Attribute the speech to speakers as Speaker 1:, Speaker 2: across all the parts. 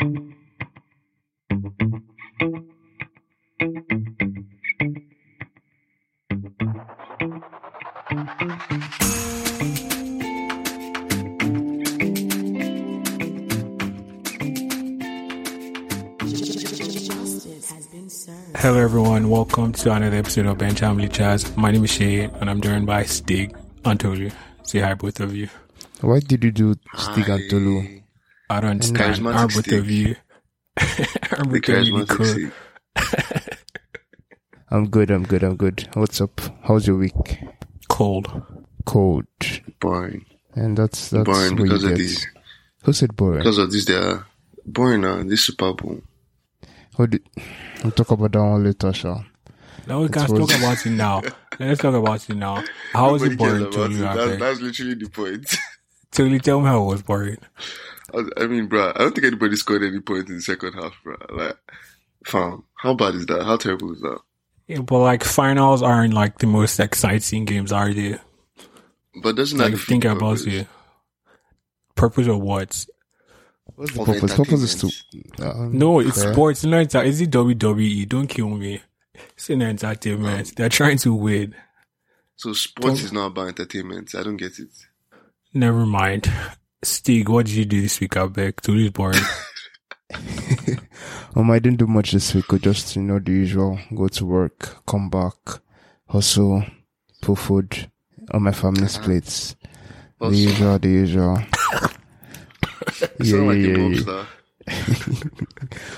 Speaker 1: Hello, everyone. Welcome to another episode of Bench Family Chats. My name is Shay, and I'm joined by Stig and Tolu. Say hi, both of you.
Speaker 2: Why did you do Stig and Tolu?
Speaker 1: I don't understand.
Speaker 3: Charismatic
Speaker 1: Are both
Speaker 3: Stig.
Speaker 1: of you? Are
Speaker 3: The
Speaker 1: both of you
Speaker 3: charismatic
Speaker 1: cool?
Speaker 2: I'm good, I'm good, I'm good. What's up? How's your week?
Speaker 1: Cold.
Speaker 2: Cold.
Speaker 3: Boring.
Speaker 2: And that's that's
Speaker 3: boring
Speaker 2: what
Speaker 3: because
Speaker 2: you
Speaker 3: of
Speaker 2: get.
Speaker 3: this.
Speaker 2: Who said boring?
Speaker 3: Because of this, they are boring now. This Super Bowl.
Speaker 2: Who did, we'll talk about that one later, Sha.
Speaker 1: Now we can
Speaker 2: It was-
Speaker 1: talk about it now. Let's talk about it now. How was it boring
Speaker 3: cares
Speaker 1: to you?
Speaker 3: it. That's, that's literally the point.
Speaker 1: Tolu, tell me how it was boring.
Speaker 3: I I mean, bro, I don't think anybody scored any points in the second half, bro. Like, fam, how bad is that? How terrible is that?
Speaker 1: Yeah, but like finals aren't like the most exciting games, are they?
Speaker 3: But doesn't
Speaker 1: Like
Speaker 3: that
Speaker 1: think
Speaker 3: defeat
Speaker 1: about
Speaker 3: purpose?
Speaker 1: it. Purpose of what?
Speaker 2: What's the
Speaker 3: Of
Speaker 2: purpose? Purpose is to. Um,
Speaker 1: No, it's
Speaker 2: fair.
Speaker 1: sports. No, it's, is it WWE? Don't kill me. It's an entertainment. They're trying to win.
Speaker 3: So sports is not about entertainment. I don't get it.
Speaker 1: Never mind. Stig, what did you do this week? I beg. Tolu's boring.
Speaker 2: Um, I didn't do much this week. I just, you know, the usual. Go to work, come back, hustle, put food on my family's
Speaker 3: Uh-huh.
Speaker 2: plates. The
Speaker 3: Also,
Speaker 2: usual, the usual.
Speaker 3: you sound like a mobster.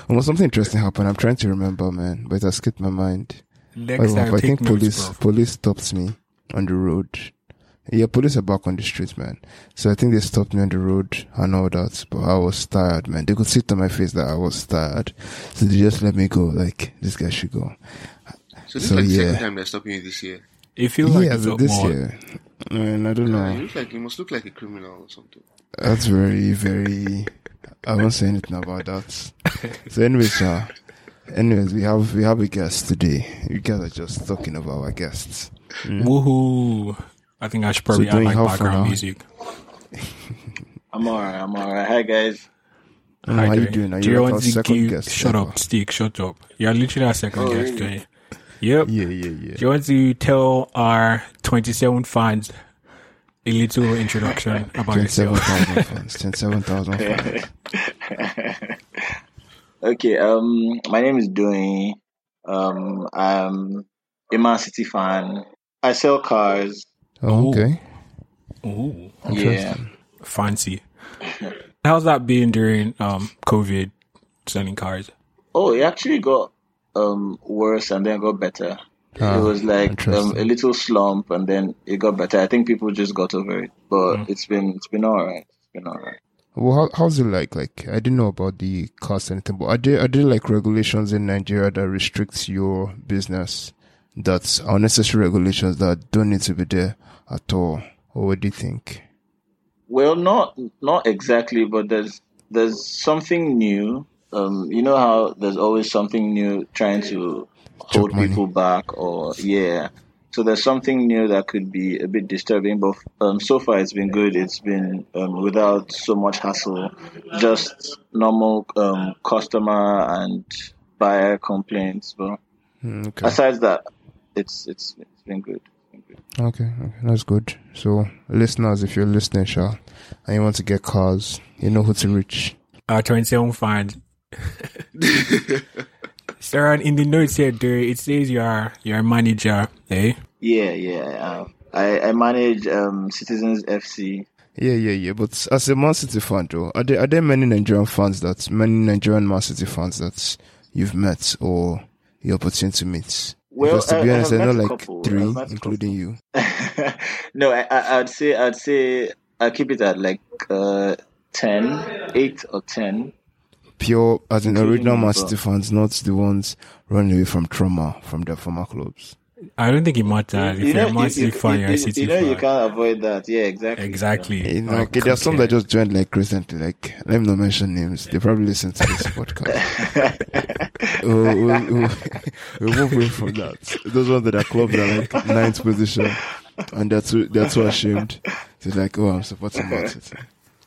Speaker 2: Almost something interesting happened. I'm trying to remember, man, but it has skipped my mind.
Speaker 1: Next
Speaker 2: I,
Speaker 1: time,
Speaker 2: I think
Speaker 1: notes,
Speaker 2: police
Speaker 1: bro.
Speaker 2: police stopped me on the road. Yeah, police are back on the street, man. So I think they stopped me on the road and all that. But I was tired, man. They could see it on my face that I was tired. So they just let me go. Like this guy should go.
Speaker 3: So this
Speaker 2: So,
Speaker 3: is like the
Speaker 2: yeah.
Speaker 3: second time they're stopping you this year.
Speaker 1: It feels like
Speaker 2: yeah,
Speaker 1: it's
Speaker 2: so this
Speaker 1: more.
Speaker 2: year. Man, I don't
Speaker 3: You
Speaker 2: know.
Speaker 3: look like you must look like a criminal or something.
Speaker 2: That's very, very. I won't say anything about that. So, anyways, uh, anyways, we have we have a guest today. You guys are just talking about our guests.
Speaker 1: Woohoo! I think I should probably
Speaker 2: So
Speaker 1: add like background
Speaker 2: now?
Speaker 1: music.
Speaker 4: I'm alright. I'm alright. Hi guys.
Speaker 2: I don't know how you doing? Are
Speaker 1: Do
Speaker 2: you
Speaker 1: you
Speaker 2: like our
Speaker 1: want to
Speaker 2: second
Speaker 1: give?
Speaker 2: guest?
Speaker 1: Shut
Speaker 2: ever?
Speaker 1: up, Stick. Shut up. You're literally our second
Speaker 4: Oh,
Speaker 1: guest
Speaker 4: really?
Speaker 1: today. Yep.
Speaker 2: Yeah, yeah, yeah.
Speaker 1: Do you want to tell our 27 fans a little introduction about
Speaker 2: Twenty-seven
Speaker 1: yourself?
Speaker 2: thousand fans. Twenty-seven thousand fans.
Speaker 4: okay. Um, my name is Dwayne. Um, I'm a Man City fan. I sell cars.
Speaker 2: Oh, okay.
Speaker 1: Ooh,
Speaker 4: Yeah.
Speaker 2: Interesting.
Speaker 1: fancy. How's that been during um COVID selling cars?
Speaker 4: Oh, it actually got um worse and then got better.
Speaker 2: Ah,
Speaker 4: it was like um, a little slump and then it got better. I think people just got over it, but
Speaker 1: Mm.
Speaker 4: it's been it's been alright. It's been alright.
Speaker 2: Well, how, how's it like? Like, I didn't know about the cost or anything, but are there, are there like regulations in Nigeria that restricts your business? That's unnecessary regulations that don't need to be there at all. What do you think?
Speaker 4: Well, not not exactly, but there's there's something new. Um, you know how there's always something new trying to hold people back, or yeah. So there's something new that could be a bit disturbing, but um, so far it's been good. It's been um, without so much hassle, just normal um, customer and buyer complaints. But
Speaker 2: Hmm, okay.
Speaker 4: aside that, it's it's it's been good. It's been good.
Speaker 2: Okay, okay, that's good. So, listeners, if you're listening, Sha, and you want to get cars, you know who to reach.
Speaker 1: Our 27 fans. Sarah, in the notes here, there it says you're you're a manager, eh?
Speaker 4: Yeah, yeah. Um, I I manage um, Citizens FC.
Speaker 2: Yeah, yeah, yeah. But as a Man City fan, though, are there are there many Nigerian fans that many Nigerian Man City fans that you've met or you're opportunity to meet?
Speaker 4: Well,
Speaker 2: because to
Speaker 4: I-
Speaker 2: be honest, I, know like
Speaker 4: couple.
Speaker 2: three, including you.
Speaker 4: no, I, I'd say I'd say I keep it at like uh 10, 8 or ten.
Speaker 2: Pure, as in original. City fans, not the ones running away from trauma from their former clubs.
Speaker 1: I don't think it matters. If you're a Man City fan, you're a
Speaker 4: you know you can't avoid that. Yeah, exactly.
Speaker 1: Exactly.
Speaker 2: You know, okay, there are some that just joined like recently. Like, let me not mention names. They probably listen to this podcast. we'll, we'll, we'll, we'll move away from that. Those ones that are clubs are like ninth position, and they're too they're too ashamed. They're like, oh, I'm supporting Man City.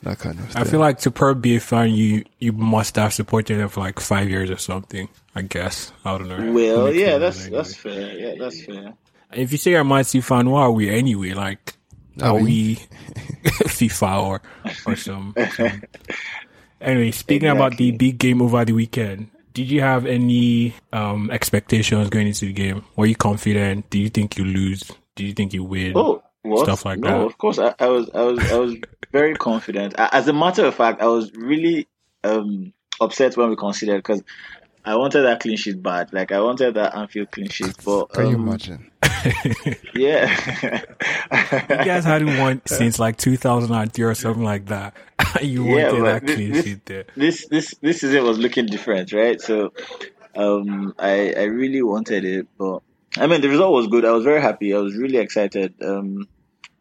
Speaker 2: That kind of.
Speaker 1: I feel like to per be a fan, you you must have supported them for like five years or something. I guess I don't know.
Speaker 4: Well,
Speaker 1: Makes
Speaker 4: yeah,
Speaker 1: sense
Speaker 4: that's
Speaker 1: anyway.
Speaker 4: that's fair. Yeah, that's fair.
Speaker 1: If you say you're a Man City fan, what are we anyway? Like,
Speaker 2: Are
Speaker 1: are
Speaker 2: we?
Speaker 1: we FIFA or or some? some- Anyway, speaking about the big game over the weekend, did you have any um expectations going into the game? Were you confident? Do you think you lose? Do you think you win?
Speaker 4: Oh, what?
Speaker 1: Stuff like
Speaker 4: no,
Speaker 1: that.
Speaker 4: of course. I, I was, I was, I was very confident. As a matter of fact, I was really um, upset when we considered because I wanted that clean sheet bad. Like I wanted that Anfield clean sheet, but
Speaker 2: Can you
Speaker 4: um,
Speaker 2: imagine?
Speaker 4: Yeah,
Speaker 1: You guys hadn't won since like 2003 or something like that. you
Speaker 4: Yeah,
Speaker 1: wanted that
Speaker 4: this-
Speaker 1: clean
Speaker 4: this-
Speaker 1: sheet there.
Speaker 4: this this this season was looking different, right? So um I I really wanted it, but I mean the result was good. I was very happy. I was really excited. Um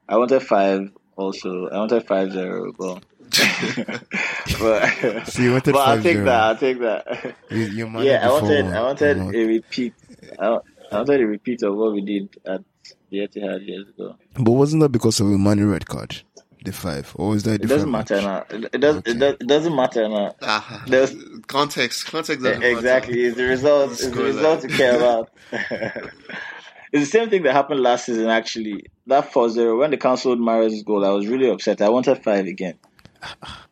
Speaker 4: I wanted five also. I wanted five zero, but but,
Speaker 2: So you wanted
Speaker 4: but I'll take
Speaker 2: 5-0.
Speaker 4: that. I'll take that.
Speaker 2: You, you
Speaker 4: yeah, I wanted
Speaker 2: one.
Speaker 4: I wanted a repeat. I, I wanted a repeat of what we did at the Etihad years ago.
Speaker 2: But wasn't that because of a Mané red card? The five, or was that
Speaker 4: It
Speaker 2: different
Speaker 4: doesn't matter
Speaker 2: match?
Speaker 4: now. It, it does.
Speaker 2: Okay.
Speaker 4: It, does, it doesn't matter now.
Speaker 3: Ah,
Speaker 4: There's-
Speaker 3: context, context. doesn't matter.
Speaker 4: Exactly. It's the result. It's the result
Speaker 3: line.
Speaker 4: to care about. it's the same thing that happened last season. Actually, that 4-0, when they cancelled Mahrez' goal, I was really upset. I wanted five again.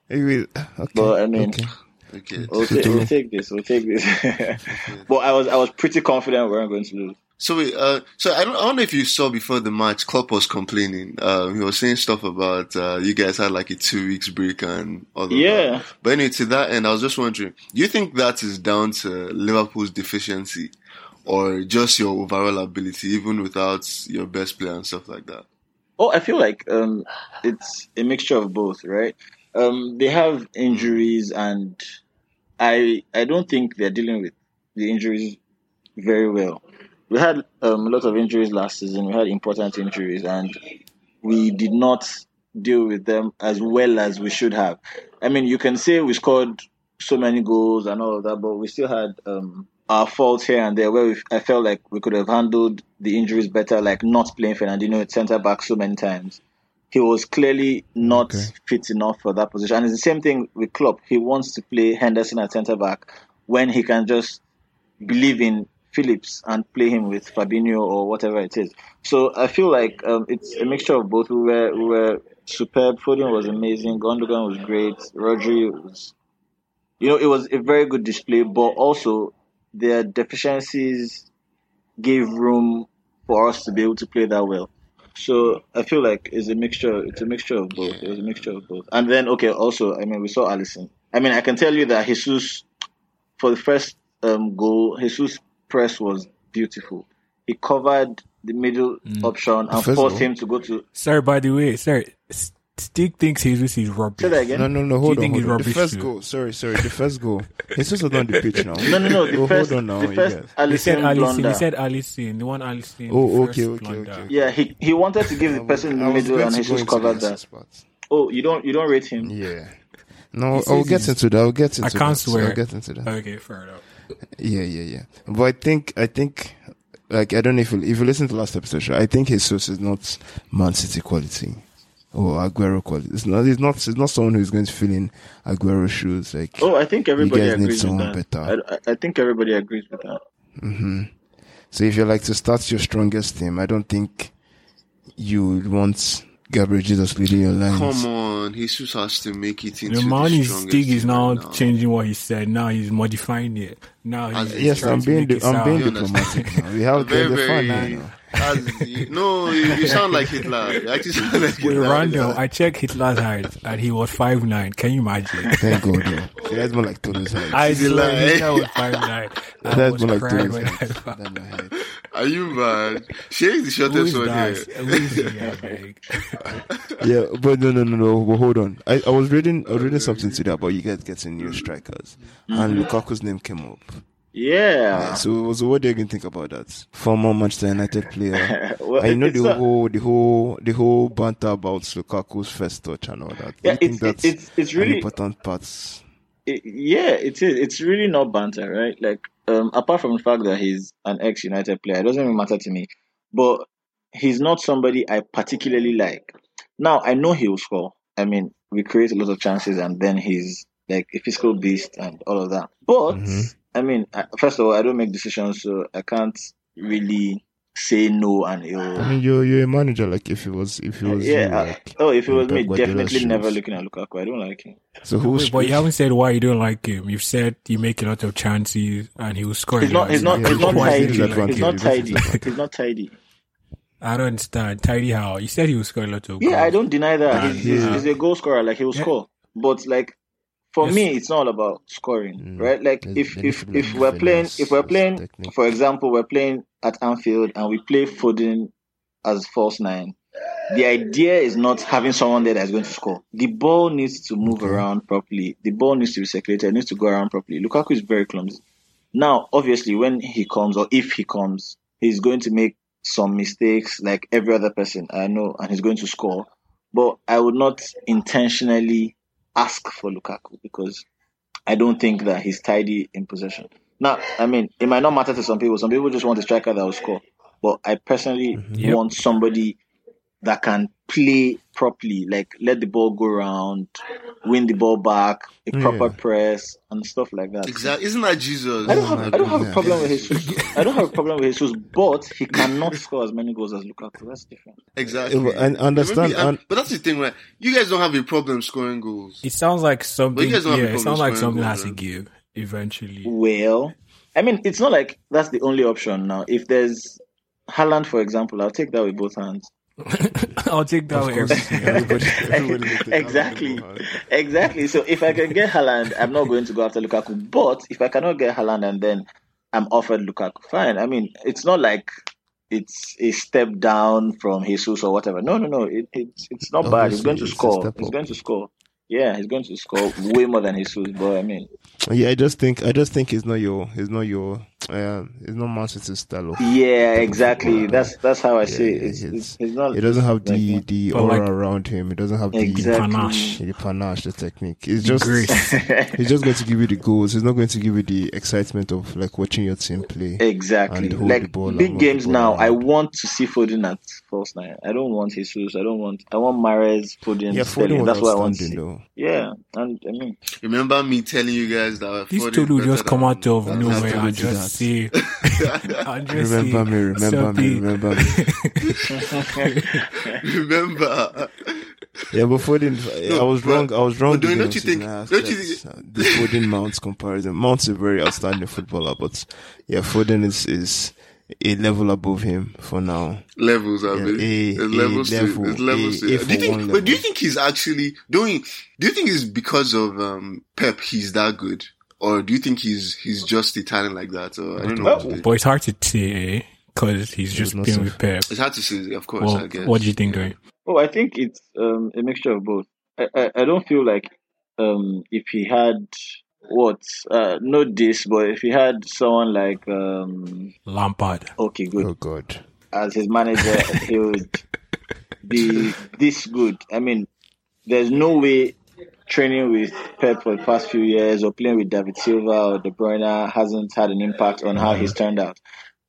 Speaker 2: Anyway, okay.
Speaker 4: But, I mean-
Speaker 2: okay.
Speaker 3: Okay.
Speaker 4: We'll, ta- we'll take this. We'll take this. but I was I was pretty confident we weren't going to lose.
Speaker 3: So wait, uh, so I don't, I don't know if you saw before the match, Klopp was complaining. Uh, he was saying stuff about uh, you guys had like a two weeks break and all that.
Speaker 4: Yeah.
Speaker 3: But anyway, to that end, I was just wondering, do you think that is down to Liverpool's deficiency, or just your overall ability, even without your best player and stuff like that?
Speaker 4: Oh, I feel like um, it's a mixture of both, right? Um, they have injuries, and I I don't think they're dealing with the injuries very well. We had um, a lot of injuries last season. We had important injuries, and we did not deal with them as well as we should have. I mean, you can say we scored so many goals and all of that, but we still had um, our faults here and there where we, I felt like we could have handled the injuries better, like not playing Fernandinho at centre back so many times. He was clearly not
Speaker 2: Okay.
Speaker 4: fit enough for that position. And it's the same thing with Klopp. He wants to play Henderson at centre back when he can just believe in Phillips and play him with Fabinho or whatever it is. So I feel like um, it's a mixture of both. We were we were superb. Foden was amazing. Gundogan was great. Rodri was, you know, it was a very good display. But also their deficiencies gave room for us to be able to play that well. So I feel like it's a mixture. It's a mixture of both. It was a mixture of both. And then okay, also I mean we saw Alisson. I mean I can tell you that Jesus for the first um, goal, Jesus' press was beautiful. He covered the middle option and forced
Speaker 2: goal?
Speaker 4: him to go to.
Speaker 1: Sorry, by the way, sorry. S- Stig thinks Jesus is rubbish.
Speaker 4: Say that again.
Speaker 2: No, no, no. Hold
Speaker 1: you
Speaker 2: on.
Speaker 1: think
Speaker 2: Hold
Speaker 1: he's
Speaker 2: on. The first
Speaker 1: too?
Speaker 2: goal. Sorry, sorry. The first goal. Jesus was on the pitch now.
Speaker 4: No, no, no. The
Speaker 2: Oh,
Speaker 4: first,
Speaker 2: hold on now.
Speaker 4: the
Speaker 2: you
Speaker 4: first
Speaker 2: guys.
Speaker 1: They said
Speaker 4: Alisson
Speaker 1: Alisson.
Speaker 4: blunder.
Speaker 1: They said Alisson. The one Alisson.
Speaker 2: Oh,
Speaker 1: the
Speaker 2: okay, okay,
Speaker 1: blunder.
Speaker 2: okay.
Speaker 4: yeah, he he wanted to give the person in the middle, and
Speaker 2: to go
Speaker 4: Jesus covered that.
Speaker 2: assist part.
Speaker 4: Oh, you don't you don't rate him?
Speaker 2: Yeah. No,
Speaker 1: He says
Speaker 2: I'll get into that. I'll get into that.
Speaker 1: I can't
Speaker 2: that. So
Speaker 1: swear.
Speaker 2: I'll get into that.
Speaker 1: Okay, fair enough.
Speaker 2: Yeah, yeah, yeah. But I think, I think, like, I don't know if you, if you listen to last episode, I think Jesus is not Man City quality or Aguero quality. It's not, it's not, it's not someone who's going to fill in Aguero's shoes. Like,
Speaker 4: Oh, I think everybody
Speaker 2: guys need
Speaker 4: agrees with
Speaker 2: someone
Speaker 4: that.
Speaker 2: better.
Speaker 4: I, I- I think everybody agrees with that.
Speaker 2: hmm so if you're like to start your strongest team, I don't think you would want Gabriel Jesus leading your lines.
Speaker 3: Come on, Jesus has to make it into
Speaker 1: The man
Speaker 3: the
Speaker 1: is
Speaker 3: strongest
Speaker 1: Stig is now
Speaker 3: now.
Speaker 1: changing what he said. Now he's modifying it. Now he's
Speaker 2: Yes,
Speaker 1: trying
Speaker 2: I'm
Speaker 1: to
Speaker 2: being,
Speaker 1: make
Speaker 2: di-
Speaker 1: it
Speaker 2: I'm being
Speaker 3: You understand?
Speaker 2: diplomatic now. We have
Speaker 3: Very,
Speaker 2: the fun
Speaker 3: very.
Speaker 2: now.
Speaker 3: As- you- no, you, you sound like Hitler. You actually sound like
Speaker 1: With
Speaker 3: Hitler.
Speaker 1: Randall, I checked Hitler's height and he was five nine. Can you imagine?
Speaker 2: Thank God, though. That's more like Tony's height.
Speaker 1: I
Speaker 3: Is he
Speaker 1: swear
Speaker 3: lying?
Speaker 1: Hitler was five nine. I
Speaker 2: That's more like
Speaker 1: crying
Speaker 2: Tony's
Speaker 1: when
Speaker 2: height
Speaker 1: found
Speaker 2: than my height.
Speaker 3: Are you mad? She is the
Speaker 1: Who
Speaker 3: shortest
Speaker 1: is
Speaker 3: one
Speaker 1: that?
Speaker 3: here.
Speaker 1: Who is he, I beg?
Speaker 2: Yeah, but no, no, no, no. But hold on. I, I was reading, I was reading something today about you guys getting new strikers, and mm-hmm. Lukaku's name came up.
Speaker 4: Yeah.
Speaker 2: So, so what do you think about that? Former Manchester United player.
Speaker 4: Well,
Speaker 2: I know the
Speaker 4: not-
Speaker 2: whole, the whole, the whole banter about Lukaku's first touch and all that.
Speaker 4: Yeah, it's
Speaker 2: think that's
Speaker 4: it's it's really
Speaker 2: important parts.
Speaker 4: it, yeah, it is. It's really not banter, right? Like, um, apart from the fact that he's an ex-United player, it doesn't even matter to me. But he's not somebody I particularly like. Now I know he will score. I mean, we create a lot of chances, and then he's like a physical beast and all of that. But
Speaker 2: Mhm.
Speaker 4: I mean, I- first of all, I don't make decisions, so I can't really say no and
Speaker 2: you
Speaker 4: I
Speaker 2: mean, you're you're a manager. Like if it was if it was
Speaker 4: Yeah,
Speaker 2: you,
Speaker 4: I-
Speaker 2: like
Speaker 4: Oh, if it was me,
Speaker 2: Pep Guardiola's
Speaker 4: definitely never looking at Lukaku. I don't like him.
Speaker 2: so who's
Speaker 1: Wait, but you haven't said why you don't like him. You've said you make a lot of chances and he will score.
Speaker 4: He's not.
Speaker 1: lot.
Speaker 4: He's not.
Speaker 2: Yeah,
Speaker 4: He's not
Speaker 2: why
Speaker 4: tidy.
Speaker 2: it advantage?
Speaker 4: He's not tidy.
Speaker 2: advantage.
Speaker 4: He's not tidy.
Speaker 1: I don't understand. Tidy how? You said he will score a lot of goals.
Speaker 4: Yeah, I don't deny that.
Speaker 1: And,
Speaker 4: He's, he's,
Speaker 1: uh,
Speaker 4: he's a goal scorer. Like he'll
Speaker 1: Yeah.
Speaker 4: score, but like for
Speaker 1: Yes.
Speaker 4: me, it's not all about scoring,
Speaker 2: Mm.
Speaker 4: right? Like if if
Speaker 2: needs to be
Speaker 4: if we're playing if we're playing,
Speaker 2: technique.
Speaker 4: for example, we're playing at Anfield and we play Foden as false nine. The idea is not having someone there that's going to score. The ball needs to move
Speaker 2: Okay.
Speaker 4: around properly. The ball needs to be circulated. It needs to go around properly. Lukaku is very clumsy. Now, obviously, when he comes or if he comes, he's going to make some mistakes like every other person I know, and he's going to score. But I would not intentionally ask for Lukaku because I don't think that he's tidy in possession. Now, I mean, it might not matter to some people. Some people just want a striker that will score. But I personally mm-hmm.
Speaker 1: Yep.
Speaker 4: want somebody that can play properly, like let the ball go around, win the ball back, a oh, proper
Speaker 2: Yeah.
Speaker 4: press, and stuff like that.
Speaker 3: Exactly. Isn't that Jesus?
Speaker 4: I don't
Speaker 2: Oh
Speaker 4: have I don't have a problem with Jesus. I don't have a problem with Jesus, but he cannot score as many goals as Lukaku. That's different.
Speaker 3: Exactly.
Speaker 2: Yeah, and understand-
Speaker 3: Maybe- and-
Speaker 2: and-
Speaker 3: but that's the thing, right? You guys don't have a problem scoring goals.
Speaker 1: It sounds like something.
Speaker 3: guys don't have a
Speaker 1: Yeah, it sounds like something
Speaker 3: goals,
Speaker 1: has to give eventually.
Speaker 4: Well, I mean, it's not like that's the only option now. If there's Haaland, for example, I'll take that with both hands.
Speaker 1: I'll take that
Speaker 2: Of
Speaker 1: with
Speaker 2: course,
Speaker 1: everything.
Speaker 2: everybody, everybody will take
Speaker 4: exactly, exactly. So if I can get Haaland, I'm not going to go after Lukaku. But if I cannot get Haaland and then I'm offered Lukaku, fine. I mean, it's not like it's a step down from Jesus or whatever. No, no, no. It, it's it's not bad. He's going to score. He's going to score. Yeah, he's going to score way more than Jesus. But I mean,
Speaker 2: Yeah, I just think I just think it's not your it's not your um it's not Man City's style of
Speaker 4: yeah, exactly. That's that's how I
Speaker 2: Yeah,
Speaker 4: see it. It's,
Speaker 2: it's-
Speaker 4: it's, it's not.
Speaker 2: it doesn't have the
Speaker 4: that.
Speaker 2: the aura
Speaker 1: like-
Speaker 2: around him. It doesn't have the
Speaker 1: Panache.
Speaker 2: the panache, the technique. It's just
Speaker 1: Grace.
Speaker 2: he's just going to give you the goals. He's not going to give you the excitement of like watching your team play.
Speaker 4: Exactly.
Speaker 2: and hold the
Speaker 4: Like
Speaker 2: ball and
Speaker 4: big
Speaker 2: the
Speaker 4: games
Speaker 2: ball
Speaker 4: now,
Speaker 2: around.
Speaker 4: I want to see Foden at false nine. I don't want Jesus. I don't want. I want Mahrez, Foden,
Speaker 2: Yeah, Foden was
Speaker 4: That's what I want to see.
Speaker 2: though.
Speaker 4: Yeah, and I mean,
Speaker 3: Remember me telling you guys that
Speaker 1: This
Speaker 3: Foden
Speaker 1: dude will just come out of nowhere
Speaker 3: Hazard.
Speaker 1: and
Speaker 2: do
Speaker 1: just say, and just
Speaker 2: Remember
Speaker 1: say
Speaker 2: me, remember me,
Speaker 1: something.
Speaker 2: remember me.
Speaker 3: Remember?
Speaker 2: Yeah, but Foden, I was
Speaker 3: but-
Speaker 2: wrong. I was wrong.
Speaker 3: don't- don't you think- don't you
Speaker 2: think? uh, the Foden Mounts comparison? Mounts is a very outstanding footballer, but yeah, Foden is is a level above him for now.
Speaker 3: levels, I
Speaker 2: Yeah,
Speaker 3: mean.
Speaker 2: a-
Speaker 3: There's
Speaker 2: a
Speaker 3: levels to
Speaker 2: level,
Speaker 3: there's levels
Speaker 2: a-
Speaker 3: to
Speaker 2: a.
Speaker 3: Do you think
Speaker 2: one
Speaker 3: but do you think he's actually doing do you think it's because of um Pep he's that good? Or do you think he's he's just a talent like that? Or I don't know.
Speaker 4: Well,
Speaker 3: what to say.
Speaker 1: But it's hard to say because he's just
Speaker 2: no
Speaker 1: playing with Pep.
Speaker 3: It's hard to say, of course, I
Speaker 1: Well,
Speaker 3: guess.
Speaker 1: what do you think, right?
Speaker 4: oh, I think it's um, a mixture of both. I, I, I don't feel like um, if he had what uh, not this, but if he had someone like um,
Speaker 1: Lampard.
Speaker 4: okay, good
Speaker 2: Oh God,
Speaker 4: as his manager, he would be this good. I mean, there's no way training with Pep for the past few years or playing with David Silva or De Bruyne hasn't had an impact on how he's turned out.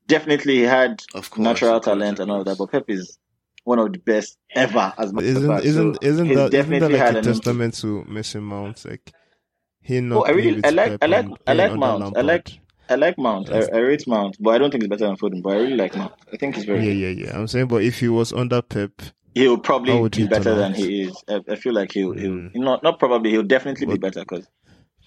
Speaker 4: Definitely, he had
Speaker 3: Of course,
Speaker 4: natural
Speaker 3: of course,
Speaker 4: talent and all of that, but Pep is one of the best ever as much
Speaker 2: isn't
Speaker 4: back.
Speaker 2: isn't
Speaker 4: So
Speaker 2: isn't
Speaker 4: he's
Speaker 2: that isn't that
Speaker 4: definitely
Speaker 2: like
Speaker 4: had
Speaker 2: a
Speaker 4: an impact.
Speaker 2: testament to Mason Mount? Like he not
Speaker 4: Oh, I really-
Speaker 2: playing with
Speaker 4: I like-
Speaker 2: Pep
Speaker 4: I like- I like Mount. I like- I like Mount. I, I rate Mount, but I don't think he's better than Foden. But I really like Mount. I think he's very.
Speaker 2: Yeah, yeah, yeah. I'm saying, but if he was under Pep,
Speaker 4: He'll probably be
Speaker 2: he turn
Speaker 4: better than he is. I, I feel like he'll, he'll
Speaker 2: Mm.
Speaker 4: not not probably he'll definitely be better because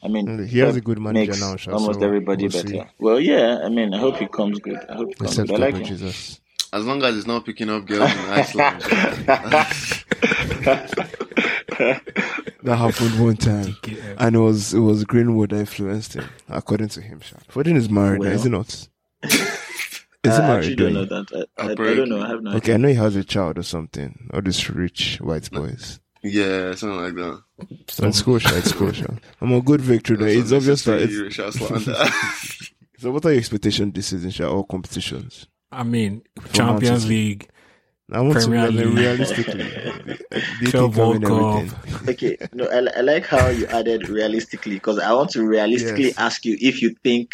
Speaker 4: I mean
Speaker 2: he has a good manager
Speaker 4: makes
Speaker 2: now. Sha,
Speaker 4: almost
Speaker 2: so
Speaker 4: everybody
Speaker 2: we'll
Speaker 4: better.
Speaker 2: see.
Speaker 4: Well, yeah, I mean I hope he comes good. I hope he comes
Speaker 2: Except
Speaker 4: good. I like him.
Speaker 2: Jesus.
Speaker 3: As long as it's not picking up girls in Iceland.
Speaker 2: That happened one time, and it was it was Greenwood that influenced him, according to him. Sha. Foden is married,
Speaker 4: Well.
Speaker 2: is he not? Is he
Speaker 4: I actually
Speaker 2: married?
Speaker 4: don't know that. I, I, I don't know. I have no
Speaker 2: Okay, I know he has a child or something. All these rich white boys.
Speaker 3: yeah, something like that.
Speaker 2: And Scotia, it's Scotia. I'm a good victory though. It's obvious that it's, so. What are your expectations this season, Sha? All competitions.
Speaker 1: I mean,
Speaker 2: Man
Speaker 1: Champions
Speaker 2: City.
Speaker 1: League.
Speaker 2: I want
Speaker 1: Premier
Speaker 2: to be
Speaker 1: League.
Speaker 2: realistically. Do you
Speaker 1: Club
Speaker 2: think
Speaker 1: World
Speaker 2: everything?
Speaker 4: Okay, no, I, I like how you added realistically because I want to realistically
Speaker 2: Yes.
Speaker 4: ask you if you think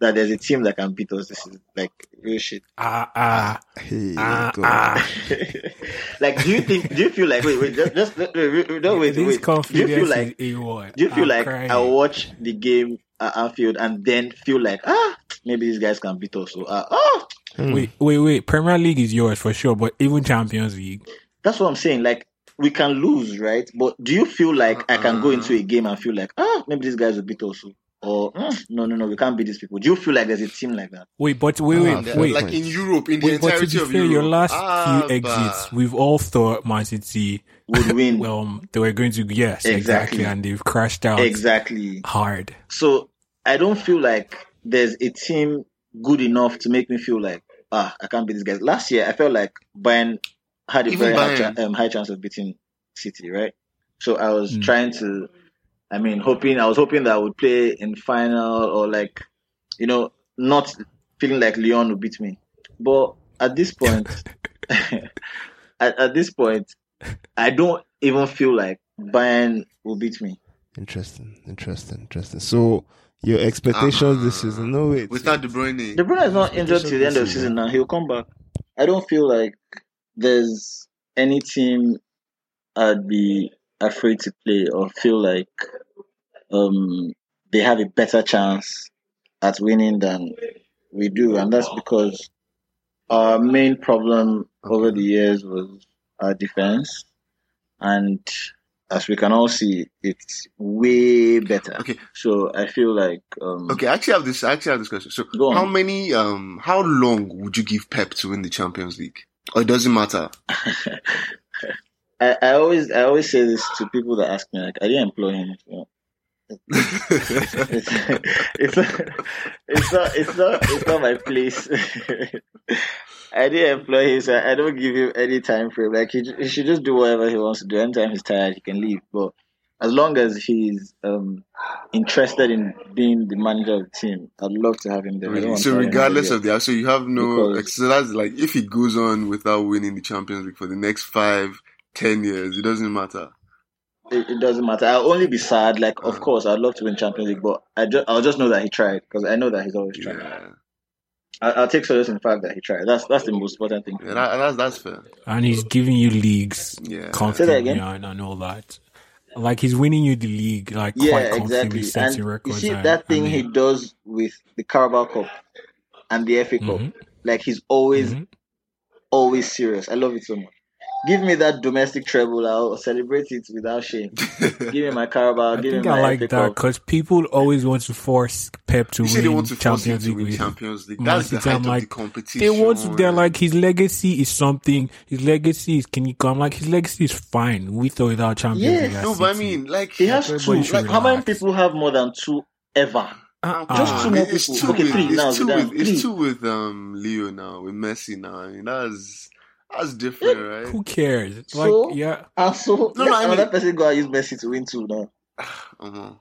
Speaker 4: that there's a team that can beat us this is like real shit.
Speaker 1: Ah, ah,
Speaker 2: Hey,
Speaker 1: ah,
Speaker 2: God.
Speaker 1: ah.
Speaker 4: like, do you think? Do you feel like? Wait, wait, just, just wait, wait, wait, no, wait,
Speaker 1: This
Speaker 4: wait. Do you feel like?
Speaker 1: is A1.
Speaker 4: Do you feel
Speaker 1: I'm
Speaker 4: like
Speaker 1: crying.
Speaker 4: I watch the game at Anfield and then feel like ah maybe these guys can beat us? So ah, oh,
Speaker 1: Wait, wait, wait. Premier League is yours for sure, but even Champions League.
Speaker 4: that's what I'm saying. Like we can lose, right? But do you feel like I can go into a game and feel like ah maybe these guys will beat us? Or mm, no, no, no, we can't beat these people. Do you feel like there's a team like that?
Speaker 1: Wait, but wait,
Speaker 2: Ah,
Speaker 1: wait,
Speaker 2: fair
Speaker 1: wait.
Speaker 3: like in Europe, in the
Speaker 1: Wait, but to
Speaker 3: entirety
Speaker 1: be
Speaker 3: of
Speaker 1: fair,
Speaker 3: Europe.
Speaker 1: your last
Speaker 3: Ah,
Speaker 1: few
Speaker 3: bah.
Speaker 1: exits, we've all thought Man City,
Speaker 4: Would win
Speaker 1: well, um, they were going to, yes, exactly,
Speaker 4: Exactly.
Speaker 1: and they've crashed out
Speaker 4: exactly.
Speaker 1: hard.
Speaker 4: So I don't feel like there's a team good enough to make me feel like ah I can't beat these guys. Last year I felt like Bayern had a
Speaker 3: Even
Speaker 4: very high,
Speaker 3: Bayern.
Speaker 4: cha- um, high chance of beating City, right? So I was
Speaker 1: Mm.
Speaker 4: trying to, I mean, hoping I was hoping that I would play in final or like, you know, not feeling like Lyon would beat me. But at this point, at, at this point, I don't even feel like Bayern will beat me.
Speaker 2: Interesting, interesting, interesting. So your expectations this
Speaker 3: Ah.
Speaker 2: season? No wait.
Speaker 3: Without De Bruyne.
Speaker 4: De Bruyne is not injured till the end of the
Speaker 2: season.
Speaker 4: season now. He'll come back. I don't feel like there's any team I'd be afraid to play or feel like um, they have a better chance at winning than we do, and that's because our main problem over the years was our defense, and as we can all see, it's way better.
Speaker 3: Okay.
Speaker 4: So I feel like um,
Speaker 3: Okay, I actually have this. I actually have this question. So,
Speaker 4: Go on.
Speaker 3: how many? Um, how long would you give Pep to win the Champions League? Or it doesn't matter.
Speaker 4: I, I always I always say this to people that ask me like I didn't employ him. You know? It's, it's not it's not it's not it's not my place. I didn't employ him, so I don't give him any time frame. Like he, he should just do whatever he wants to do. Anytime he's tired, he can leave. But as long as he's um, interested in being the manager of the team, I'd love to have him there.
Speaker 3: Really? So regardless of the, so you have no.
Speaker 4: Because-
Speaker 3: so that's like if he goes on without winning the Champions League for the next five, ten years, it doesn't matter.
Speaker 4: it, it doesn't matter. I'll only be sad. Like, of
Speaker 3: Uh.
Speaker 4: course, I'd love to win Champions League, but I just I'll just know that he tried because I know that he's always trying.
Speaker 3: Yeah,
Speaker 4: I, I'll take solace in the fact that he tried. That's that's the most important thing.
Speaker 3: yeah that, that's that's fair.
Speaker 1: And he's giving you leagues
Speaker 3: Yeah.
Speaker 1: constantly
Speaker 4: again.
Speaker 1: and, and all that. Like he's winning you the league, like
Speaker 4: yeah,
Speaker 1: quite comfortably,
Speaker 4: exactly.
Speaker 1: setting
Speaker 4: And you see
Speaker 1: and-
Speaker 4: that thing
Speaker 1: and
Speaker 4: he does with the Carabao Cup and the FA Cup.
Speaker 1: Mhm.
Speaker 4: Like he's always
Speaker 1: Mhm.
Speaker 4: always serious. I love it so much. Give me that domestic treble. I'll celebrate it without shame. Give me my Carabao.
Speaker 1: I
Speaker 4: give
Speaker 1: think
Speaker 4: me
Speaker 1: I
Speaker 4: my
Speaker 1: like
Speaker 4: FA
Speaker 1: that because people always want to force Pep to
Speaker 3: You they
Speaker 1: win
Speaker 3: want to
Speaker 1: Champions
Speaker 3: to
Speaker 1: League.
Speaker 3: win Champions League. That's the
Speaker 1: City,
Speaker 3: height
Speaker 1: I'm
Speaker 3: of
Speaker 1: like,
Speaker 3: the competition.
Speaker 1: They want to, they're like, his legacy is something. His legacy is, can you come? Like, his legacy is fine with or without Champions
Speaker 4: Yeah.
Speaker 1: League. at
Speaker 3: no, but I mean, like,
Speaker 4: He has two.
Speaker 1: Everybody should
Speaker 4: Like, how many people have more than two ever?
Speaker 1: Uh-uh.
Speaker 4: Just two more people.
Speaker 3: two
Speaker 4: Okay,
Speaker 3: with,
Speaker 4: three
Speaker 3: It's
Speaker 4: now,
Speaker 3: two with, it's two with um Leo now with Messi now. I mean, that's that's different, right?
Speaker 1: Who cares? Like,
Speaker 4: So-
Speaker 1: yeah.
Speaker 4: And so
Speaker 3: No, no, I
Speaker 4: another
Speaker 3: mean-
Speaker 4: person go and use Messi to win two now.
Speaker 3: Uh-huh.